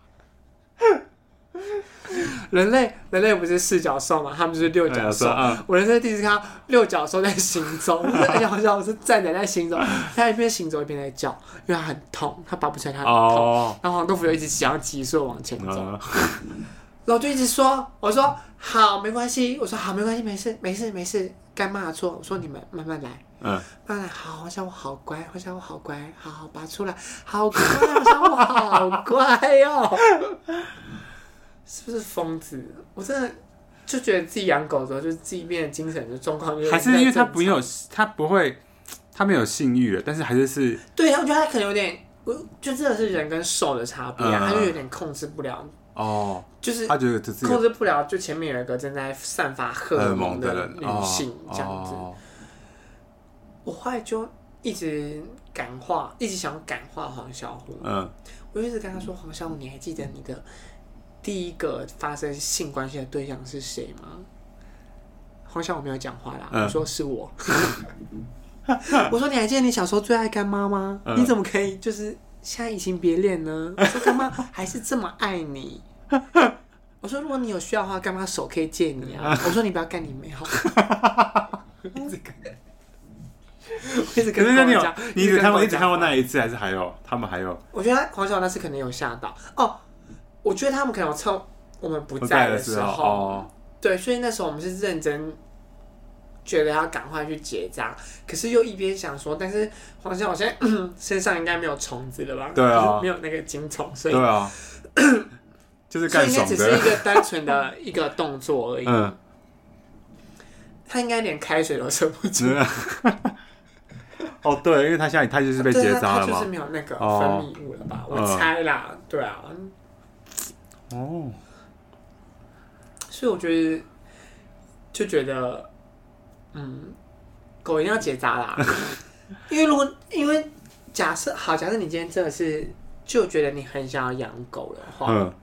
人类，人类不是四脚兽嘛？他们是六脚兽。嗯、我人生第一次看到六脚兽在行走，<laughs> 而且好像我是站着在行走，它一边行走一边在叫，因为它很痛，它拔不出来，它很痛。哦、然后黄豆腐就一直想要急速往前走。嗯 <laughs> 然后就一直说，我说好，没关系，我说好，没关系，没事，没事，没事，干嘛错？我说你们慢慢来，嗯，慢慢来，好，好像我好乖，好像我好乖，好好拔出来，好乖，好像我好乖哟，是不是疯子？我真的就觉得自己养狗的时候，就是自己变得精神的状况，还是因为他不有，他不会，他没有性欲了，但是还是是，对，我觉得他可能有点，我就真的是人跟兽的差别啊，他就有点控制不了。哦，就是他觉得控制不了，就前面有一个正在散发荷尔蒙的女性这样子。我后来就一直感化，一直想感化黄小虎。嗯，我一直跟他说：“黄小虎，你还记得你的第一个发生性关系的对象是谁吗？”黄小我没有讲话啦，我说是我。<laughs> 我说：“你还记得你小时候最爱干妈吗？你怎么可以就是？”现在移情别恋呢？我说干妈 <laughs> 还是这么爱你。我说如果你有需要的话，干妈手可以借你啊。<laughs> 我说你不要干你妹好。一直跟，一直跟。可是你有，你一直看过，一直看过那一次，还是还有他们还有？我觉得黄小那次可能有吓到哦。我觉得他们可能有趁我们不在的时候，哦、对，所以那时候我们是认真。觉得要赶快去结扎，可是又一边想说，但是黄先，我现在身上应该没有虫子了吧？对啊，没有那个精虫，所以对啊，<coughs> 就是所以应该只是一个单纯的一个动作而已。嗯，他应该连开水都舍不得。<laughs> 哦，对，因为他现在他就是被结扎了嘛，就是没有那个分泌物了吧？我猜啦，对啊。哦，所以我觉得就觉得。嗯，狗一定要结扎啦，<laughs> 因为如果因为假设好，假设你今天真的是就觉得你很想要养狗的话，嗯、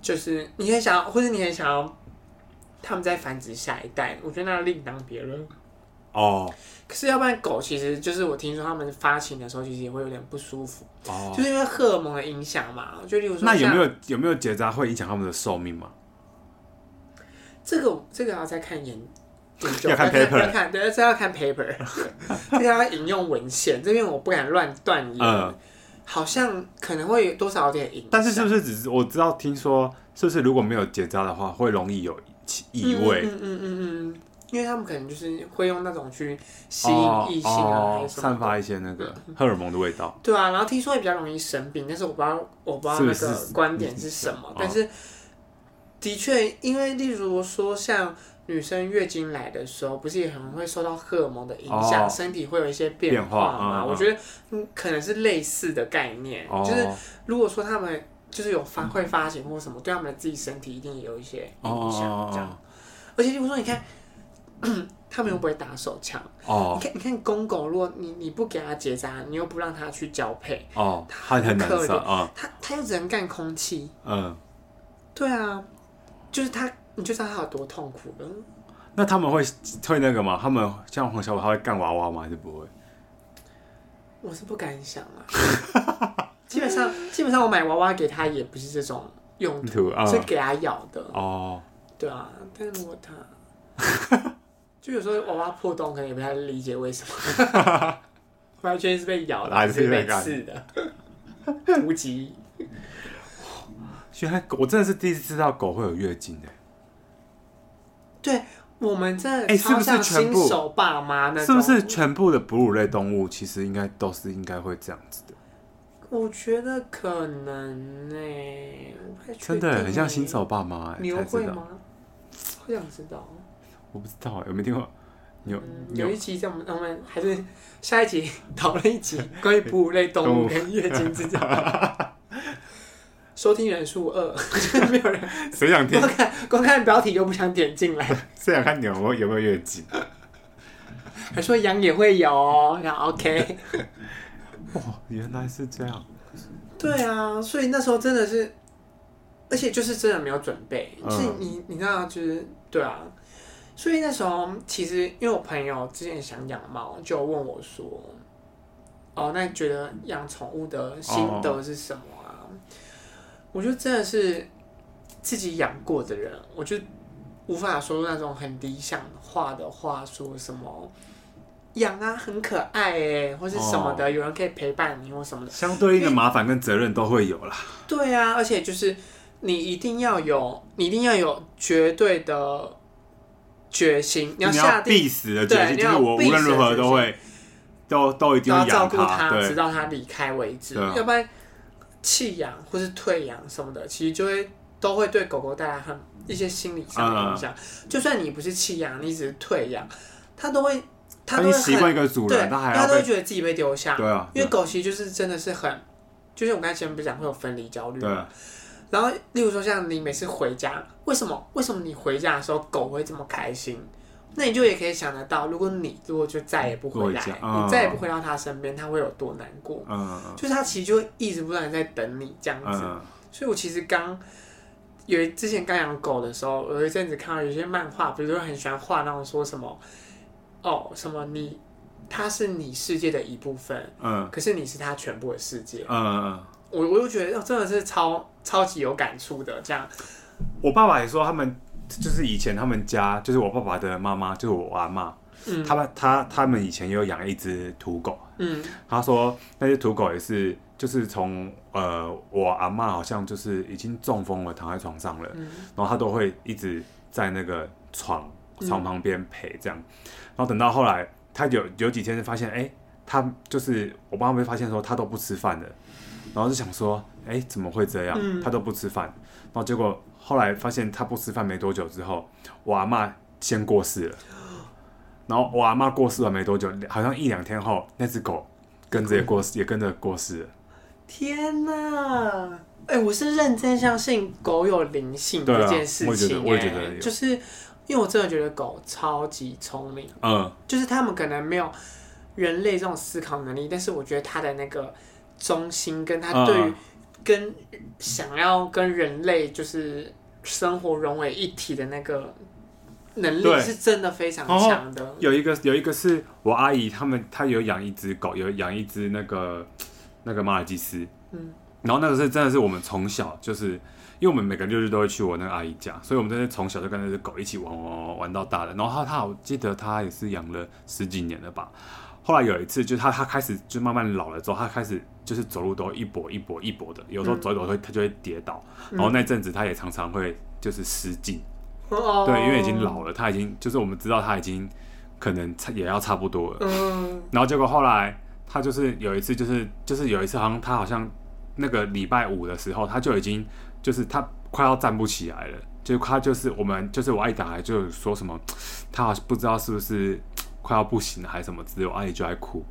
就是你很想要，或者你很想要他们再繁殖下一代，我觉得那另当别论。哦，可是要不然狗其实就是我听说他们发情的时候其实也会有点不舒服，哦，就是因为荷尔蒙的影响嘛。我觉得例如说，那有没有有没有结扎会影响他们的寿命吗？这个这个要再看研究。要看 paper，要看，对，这要看 paper，<laughs> 这个要引用文献，这边我不敢乱断言，嗯、好像可能会有多少有点影响。但是是不是只是我知道听说，是不是如果没有结扎的话，会容易有异味？嗯嗯嗯嗯嗯，因为他们可能就是会用那种去吸引异性啊，还是散发一些那个荷尔蒙的味道。对啊，然后听说也比较容易生病，但是我不知道我不知道那个观点是什么，是是是是，但是的确，因为例如说像。女生月经来的时候，不是也很会受到荷尔蒙的影响，哦、身体会有一些变化嘛？我觉得嗯，可能是类似的概念，哦、就是如果说他们就是有发会发情或什么，对他们的自己身体一定也有一些影响，这样。哦、而且就是说，你看。<clears throat> 他们又不会打手枪哦。你看，你看公狗，如果你你不给它结扎，你又不让它去交配哦，它很可怜啊。它它又只能干空气。嗯，对啊，就是它，你就知道它有多痛苦了。那他们会会那个吗？他们像黄小宝，他会干娃娃吗？还是不会？我是不敢想啊。<laughs> 基本上，基本上我买娃娃给他也不是这种用途，是给他咬的哦。对啊，但是如果他。<laughs> 就有时候娃娃破洞，可能也不太理解为什么，<laughs> 完全是被咬的还是被刺的，<laughs> 无极。原来我真的是第一次知道狗会有月经的。对，我们这哎，是不是新手爸妈那是不是全部的哺乳类动物其实应该都是应该会这样子的？我觉得可能呢，真的很像新手爸妈。你会吗？好想知道。我不知道，有没有听过？有、嗯、有一期叫我们，我们还是下一集讨论一集关于哺乳类动物跟 <laughs> 月经之间。<laughs> 收听人数二，<laughs> 没有人。谁想听？光看光看标题又不想点进来。谁想看牛有没有月经？还说羊也会有哦，然后 OK。哇，原来是这样。对啊，所以那时候真的是，而且就是真的没有准备。嗯、是你你知道，就是对啊。所以那时候，其实因为我朋友之前想养猫，就问我说：“哦，那你觉得养宠物的心得是什么啊？”哦、我就真的是自己养过的人，我就无法说出那种很理想化的话，说什么养啊很可爱哎，或是什么的，哦、有人可以陪伴你或什么的。相对应的麻烦跟责任都会有啦。对啊，而且就是你一定要有，你一定要有绝对的。决心，你要下定必死的决心，就是我无论如何都会，都都一定要照顾他，直到他离开为止。要不然弃养或是退养什么的，其实就会都会对狗狗带来很一些心理上的影响。就算你不是弃养，你只是退养，它都会，他都会习惯一个主人，它都会觉得自己被丢下。对啊，因为狗其实就是真的是很，就是我刚才前面不是讲会有分离焦虑吗？然后，例如说，像你每次回家，为什么？为什么你回家的时候狗会这么开心？那你就也可以想得到，如果你如果就再也不回来，嗯、你再也不回到他身边，他会有多难过？嗯、就是他其实就一直不断在等你这样子。嗯、所以我其实刚有之前刚养狗的时候，有一阵子看到有些漫画，比如说很喜欢画那种说什么哦，什么你他是你世界的一部分，嗯，可是你是他全部的世界，嗯。我我就觉得真的是超超级有感触的，这样。我爸爸也说，他们就是以前他们家，就是我爸爸的妈妈，就是我阿妈，嗯，他们他他们以前也有养一只土狗，嗯，他说那只土狗也是，就是从呃我阿妈好像就是已经中风了，躺在床上了，嗯，然后他都会一直在那个床床旁边陪这样，嗯，然后等到后来他有有几天就发现，哎，欸，他就是我爸妈会发现说他都不吃饭的。然后就想说，哎、欸，怎么会这样？嗯、他都不吃饭。然后结果后来发现他不吃饭没多久之后，我阿妈先过世了。然后我阿妈过世了没多久，好像一两天后，那只狗跟着也过世，也跟着过世了。天哪！哎、欸，我是认真相信狗有灵性这件事情、欸。我也觉得，就是因为我真的觉得狗超级聪明。嗯，就是他们可能没有人类这种思考能力，但是我觉得它的那个。中心跟他对于跟想要跟人类就是生活融为一体的那个能力是真的非常强的。有一个有一个是我阿姨他们，她有养一只狗，有养一只那个那个马尔济斯。嗯，然后那个是真的是我们从小就是，因为我们每个六日都会去我那个阿姨家，所以我们真的从小就跟那只狗一起玩玩玩玩到大的。然后他他我记得他也是养了十几年了吧。后来有一次，就是他他开始就慢慢老了之后，他开始就是走路都一跛一跛一跛的，有时候走一走会他就会跌倒，嗯、然后那阵子他也常常会就是失禁，嗯、对，因为已经老了，他已经就是我们知道他已经可能也要差不多了，嗯、然后结果后来他就是有一次就是就是有一次好像他好像那个礼拜五的时候他就已经就是他快要站不起来了，就他就是我们就是我爱打来就说什么，他好像不知道是不是快要不行了还是什么之类，我阿姨就在哭。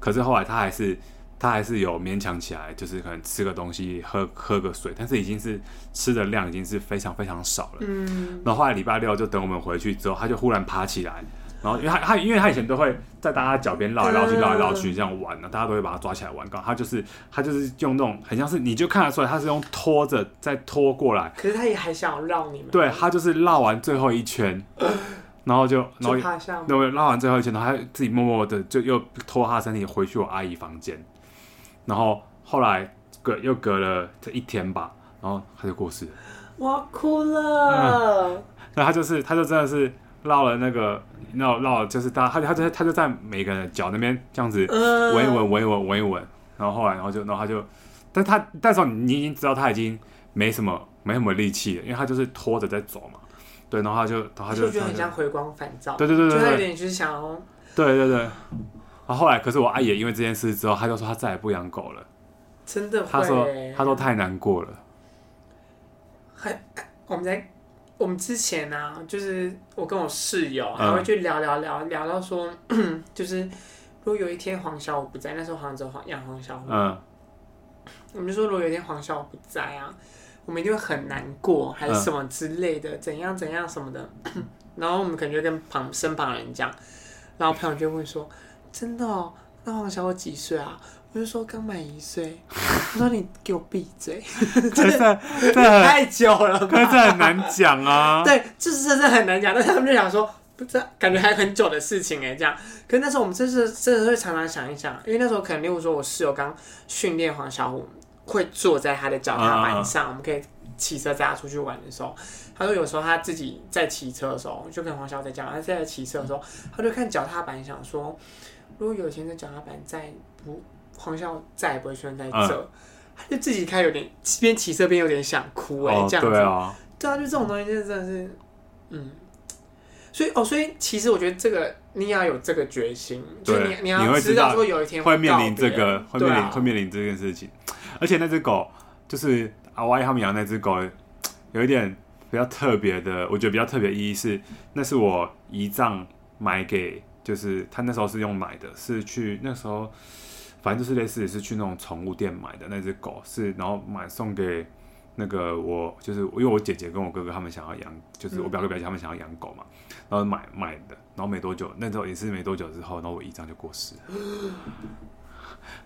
可是后来他还是他还是有勉强起来，就是可能吃个东西，喝喝个水，但是已经是吃的量已经是非常非常少了。嗯。然后后来礼拜六就等我们回去之后，他就忽然爬起来。然后，因为他他因为他以前都会在大家脚边绕来绕去绕来绕去这样玩呢，大家都会把他抓起来玩。刚他就是他就是用那种很像是，你就看得出来他是用拖着再拖过来。可是他也还想要绕你们。对，他就是绕完最后一圈，<laughs> 然后就然后然后绕完最后一圈，然后他自己默默的就又拖他身体回去我阿姨房间。然后后来隔又隔了这一天吧，然后他就过世了。我哭了。嗯，那他就是他就真的是。绕了那个绕绕，就是他他他就他就在每个人脚那边这样子闻一闻闻一闻闻一闻，然后后来然后就然后他就，但他但是你已经知道他已经没什么没什么力气了，因为他就是拖着在走嘛，对，然后他就然后他就就觉得很像回光返照，对对对对，就他有点就是想要，对对对，然后后来可是我阿姨因为这件事之后，他就说他再也不养狗了，真的，他说他说太难过了，还我们在。我们之前呢、啊，就是我跟我室友还会去聊聊聊聊到说，嗯、就是如果有一天黄小五不在，那时候好像只有黄养黄小五，嗯，我们就说如果有一天黄小五不在啊，我们一定会很难过，还是什么之类的，嗯、怎样怎样什么的，<coughs> 然后我们可能就跟旁身旁人讲，然后朋友就会说，真的哦，那黄小琥几岁啊？我就说刚满一岁，我说你给我闭嘴，<laughs> 真的太久了，可是这很难讲啊。<laughs> 对，就是真的很难讲，但是他们就想说，不知道，感觉还很久的事情哎，这样。可是那时候我们真是真的会常常想一想，因为那时候可能，例如说我室友刚训练黄小琥，会坐在他的脚踏板上，啊、我们可以骑车载他出去玩的时候，他说有时候他自己在骑车的时候，就跟黄小琥在讲，他在骑车的时候，他就看脚踏板，想说，如果有一天这脚踏板再不。黄小再也不会出现在这，嗯、他就自己开有点边骑车边有点想哭哎、欸，哦、这样子，对啊，对啊，就这种东西就真的是，嗯，所以哦，所以其实我觉得这个你要有这个决心，对就你你要知道说有一天会，会面临这个，会面临、啊、会面临这件事情，而且那只狗就是阿歪他们养那只狗，有一点比较特别的，我觉得比较特别意义是，那是我姨丈买给，就是他那时候是用买的，是去那时候。反正就是类似是去那种宠物店买的那只狗，是然后买送给那个我，就是因为我姐姐跟我哥哥他们想要养，就是我表哥表姐他们想要养狗嘛，然后买买的，然后没多久，那时候也是没多久之后，然后我姨丈就过世了。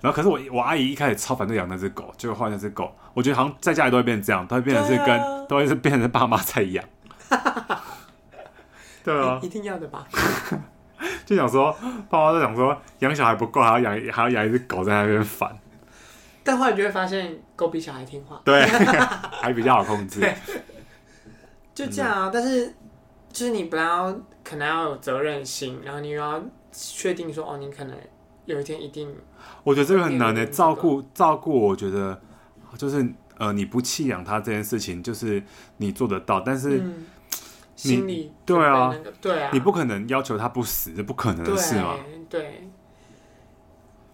然后可是我我阿姨一开始超反对养那只狗，结果后来那只狗，我觉得好像在家里都会变成这样，都会变成是跟，啊、都会是变成是爸妈在养。对啊，一定要的吧。<laughs> 就想说，爸妈都想说养小孩不够，还要养还要养一只狗在那边烦。但后来你就会发现，狗比小孩听话，对，<laughs> 还比较好控制。就这样啊，但是就是你不要可能要有责任心，然后你又要确定说，哦，你可能有一天一定。我觉得这个很难的，照顾照顾，我觉得就是呃，你不弃养它这件事情，就是你做得到，但是。嗯心里、对啊，对啊，你不可能要求他不死，这不可能的事嘛。对，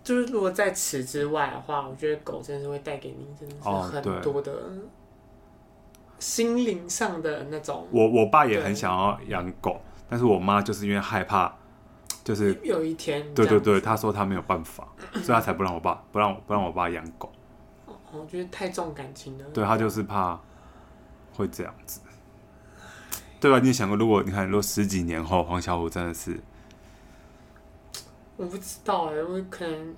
就是如果在此之外的话，我觉得狗真的是会带给你真的是很多的心灵上的那种。我我爸也很想要养狗，但是我妈就是因为害怕，就是有一天，对对对，他说他没有办法，<laughs> 所以他才不让我爸不让不让我爸养狗。我觉得太重感情了。对，他就是怕会这样子。对吧？你想过，如果你看，如果十几年后黄小虎真的是，我不知道哎，我可能，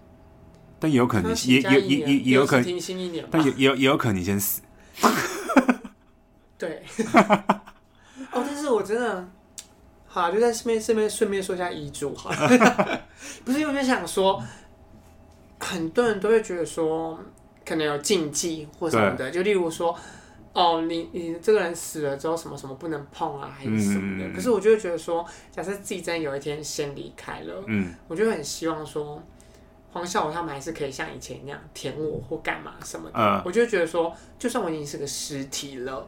但也有可能也也也也也有可能停薪一年，但也也有也有可能你先死。对，<laughs> 哦，但是我真的，好，就在顺便顺便顺便说一下遗嘱好了，<laughs> 不是因为我就想说，很多人都会觉得说，可能有禁忌或什么的，就例如说。哦，你你这个人死了之后，什么什么不能碰啊，还是什么的？嗯、可是我就会觉得说，假设自己真的有一天先离开了，嗯，我就很希望说，黄小武他们还是可以像以前一样舔我或干嘛什么的。嗯、我就会觉得说，就算我已经是个尸体了，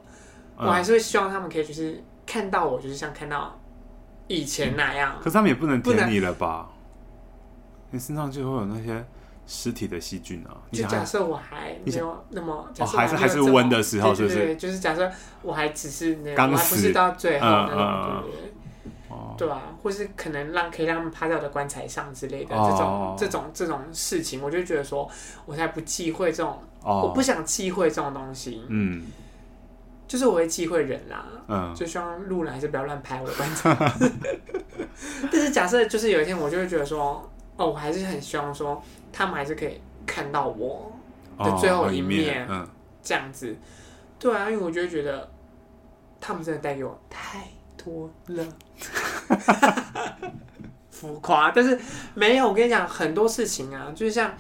嗯、我还是会希望他们可以就是看到我，就是像看到以前那样。可是他们也不能舔你了吧？你身上就会有那些尸体的细菌啊。就假设我还没有那么，哦，还是还是温的时候，是不是？对，就是假设我还只是那个，我还不是到最后那种，对不对？对啊，或是可能让可以让他们趴在我的棺材上之类的这种这种这种事情，我就觉得说，我才不忌讳这种，我不想忌讳这种东西。嗯。就是我会忌讳人啦，嗯，就希望路人还是不要乱拍我的棺材。<laughs> 但是假设就是有一天我就会觉得说，哦，我还是很希望说他们还是可以看到我的最后一面，嗯，这样子。对啊，因为我就会觉得他们真的带给我太多了，<laughs> 浮夸。但是没有，我跟你讲很多事情啊，就是像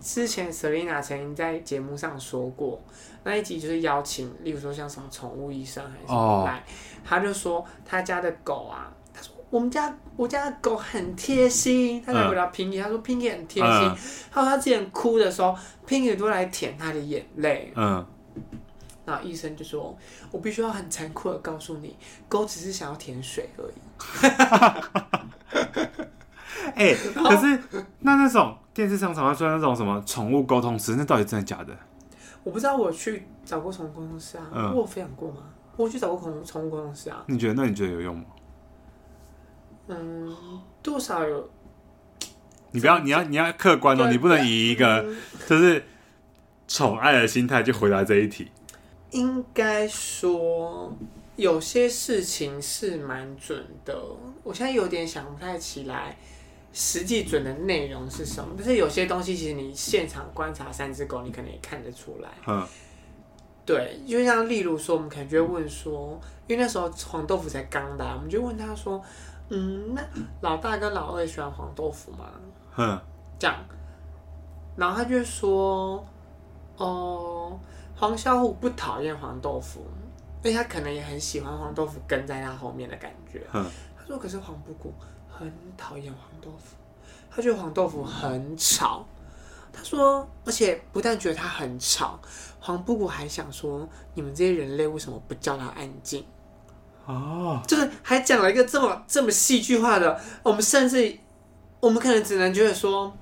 之前 Selina 曾经在节目上说过。那一集就是邀请，例如说像什么宠物医生还是什么来，他就说他家的狗啊，他说我们家我家的狗很贴心，他就回答 Pinky，他说 Pinky 很贴心，他说他之前哭的时候，Pinky 都来舔他的眼泪，嗯，然后医生就说，我必须要很残酷的告诉你，狗只是想要舔水而已。<laughs> 哎，可是那那种电视上常常说那种什么宠物沟通师，那到底真的假的？我不知道我去找过宠物公司啊，嗯、我有分享过吗？我去找过宠宠物公司啊。你觉得？那你觉得有用吗？嗯，多少有。你不要，你要，你要客观哦，对你不能以一个就是宠爱的心态去回答这一题。应该说，有些事情是蛮准的。我现在有点想不太起来。实际准的内容是什么？但是有些东西其实你现场观察三只狗，你可能也看得出来。嗯，对，就像例如说，我们可能就会问说，因为那时候黄豆腐才刚来，我们就问他说，嗯，那老大跟老二喜欢黄豆腐吗？嗯，这样，然后他就说，哦，黄小虎不讨厌黄豆腐，因为他可能也很喜欢黄豆腐跟在他后面的感觉。嗯，他说，可是黄布谷。很讨厌黄豆腐，他觉得黄豆腐很吵。他说，而且不但觉得他很吵，黄布谷还想说，你们这些人类为什么不叫他安静？哦，就是还讲了一个这么这么戏剧化的。我们甚至，我们可能只能觉得说，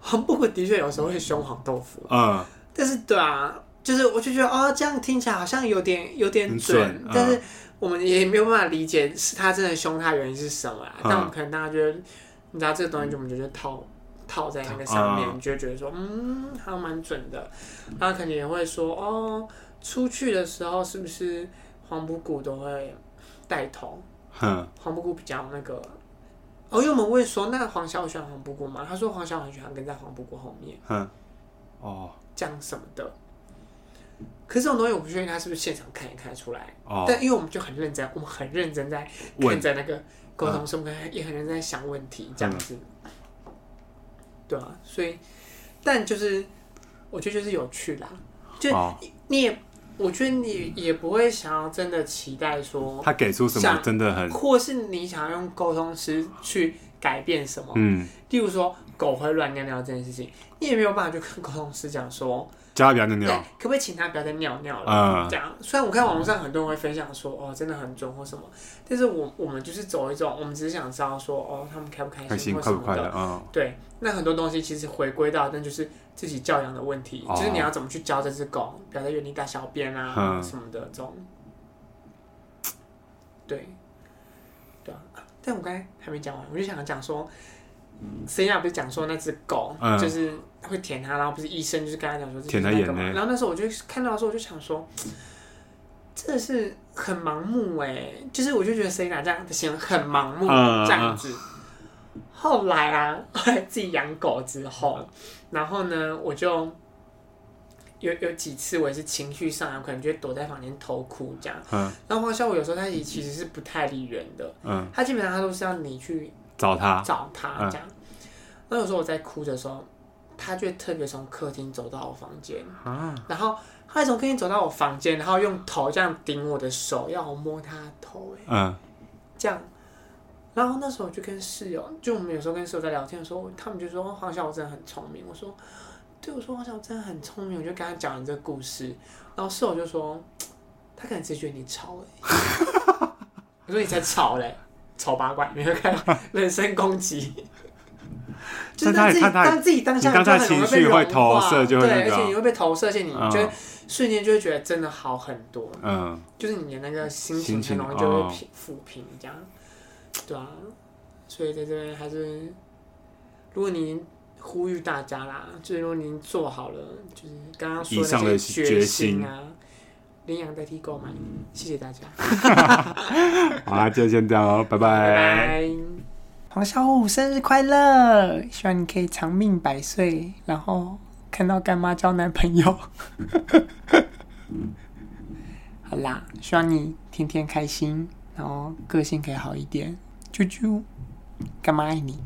黄布谷的确有时候会凶黄豆腐。嗯，但是对啊，就是我就觉得哦，这样听起来好像有点有点准，准但是。我们也没有办法理解是他真的凶他原因是什么啊？嗯、但我们可能大家觉得，你知道这个东西，就我们就套套在那个上面，你、就觉得说，嗯，还蛮准的。他肯定也会说，哦，出去的时候是不是黄布谷都会带头？嗯、黄布谷比较那个。哦，因为我们问说，那黄小虎喜欢黄布谷吗？他说黄小虎很喜欢跟在黄布谷后面。嗯，哦，这样什么的。可是这种东西我不确定他是不是现场看也看得出来，哦、但因为我们就很认真，我们很认真在看在那个沟通中，我们也很认真在想问题这样子，嗯、对啊，所以，但就是我觉得就是有趣啦，就你也，哦、我觉得你也不会想要真的期待说他给出什么真的很，或是你想要用沟通师去改变什么，嗯，例如说狗会乱尿尿这件事情，你也没有办法去跟沟通师讲说。叫他不要尿尿，可不可以请他不要再尿尿了？嗯，这样。虽然我看网络上很多人会分享说，哦，真的很准或什么，但是我我们就是走一种，我们只是想知道说，哦，他们开不开心或什么的。快不快乐？嗯，对。那很多东西其实回归到，那就是自己教养的问题，就是你要怎么去教这只狗，不要在原地大小便啊什么的这种。对，对啊。但我刚才还没讲完，我就想讲说。森亚？不是讲说那只狗就是会舔他，然后不是医生就是跟他讲说舔它眼嘛。然后那时候我就看到的时候，我就想说，<tsk> 真的是很盲目哎！就是我就觉得谁哪这样的行为很盲目这样子。后来啊，<laughs> 后来自己养狗之后，然后呢，我就有有几次我也是情绪上来，可能就会躲在房间偷哭这样。然后黄小虎有时候他也其实是不太理人的，他基本上他都是要你去。找他，找他这样。那、嗯、有时候我在哭的时候，他就特别从客厅走到我房间，啊、然后他从客厅走到我房间，然后用头这样顶我的手，要我摸他的头，嗯，这样。然后那时候我就跟室友，就我们有时候跟室友在聊天的时候，他们就说黄小虎真的很聪明。我说，对，我说黄小虎真的很聪明。我就跟他讲了这个故事，然后室友就说，他可能只觉得你吵 <laughs> 我说你才吵嘞。丑八怪，没有看人身攻击。<laughs> 就是当自己当自己当下，当下情绪会投射，就会对，而且你会被投射，而且你觉得瞬间就会觉得真的好很多。嗯，就是你的那个心情很容易就会平抚平这样，对啊。所以在这边还是，如果你呼吁大家啦，就是如果您做好了，就是刚刚说的那些决心啊，领养代替购买，谢谢大家。<laughs> 好啦，就先这样哦，拜拜。拜拜。王小虎生日快乐，希望你可以长命百岁，然后看到干妈交男朋友。<laughs> 好啦，希望你天天开心，然后个性可以好一点。啾啾。干妈爱你？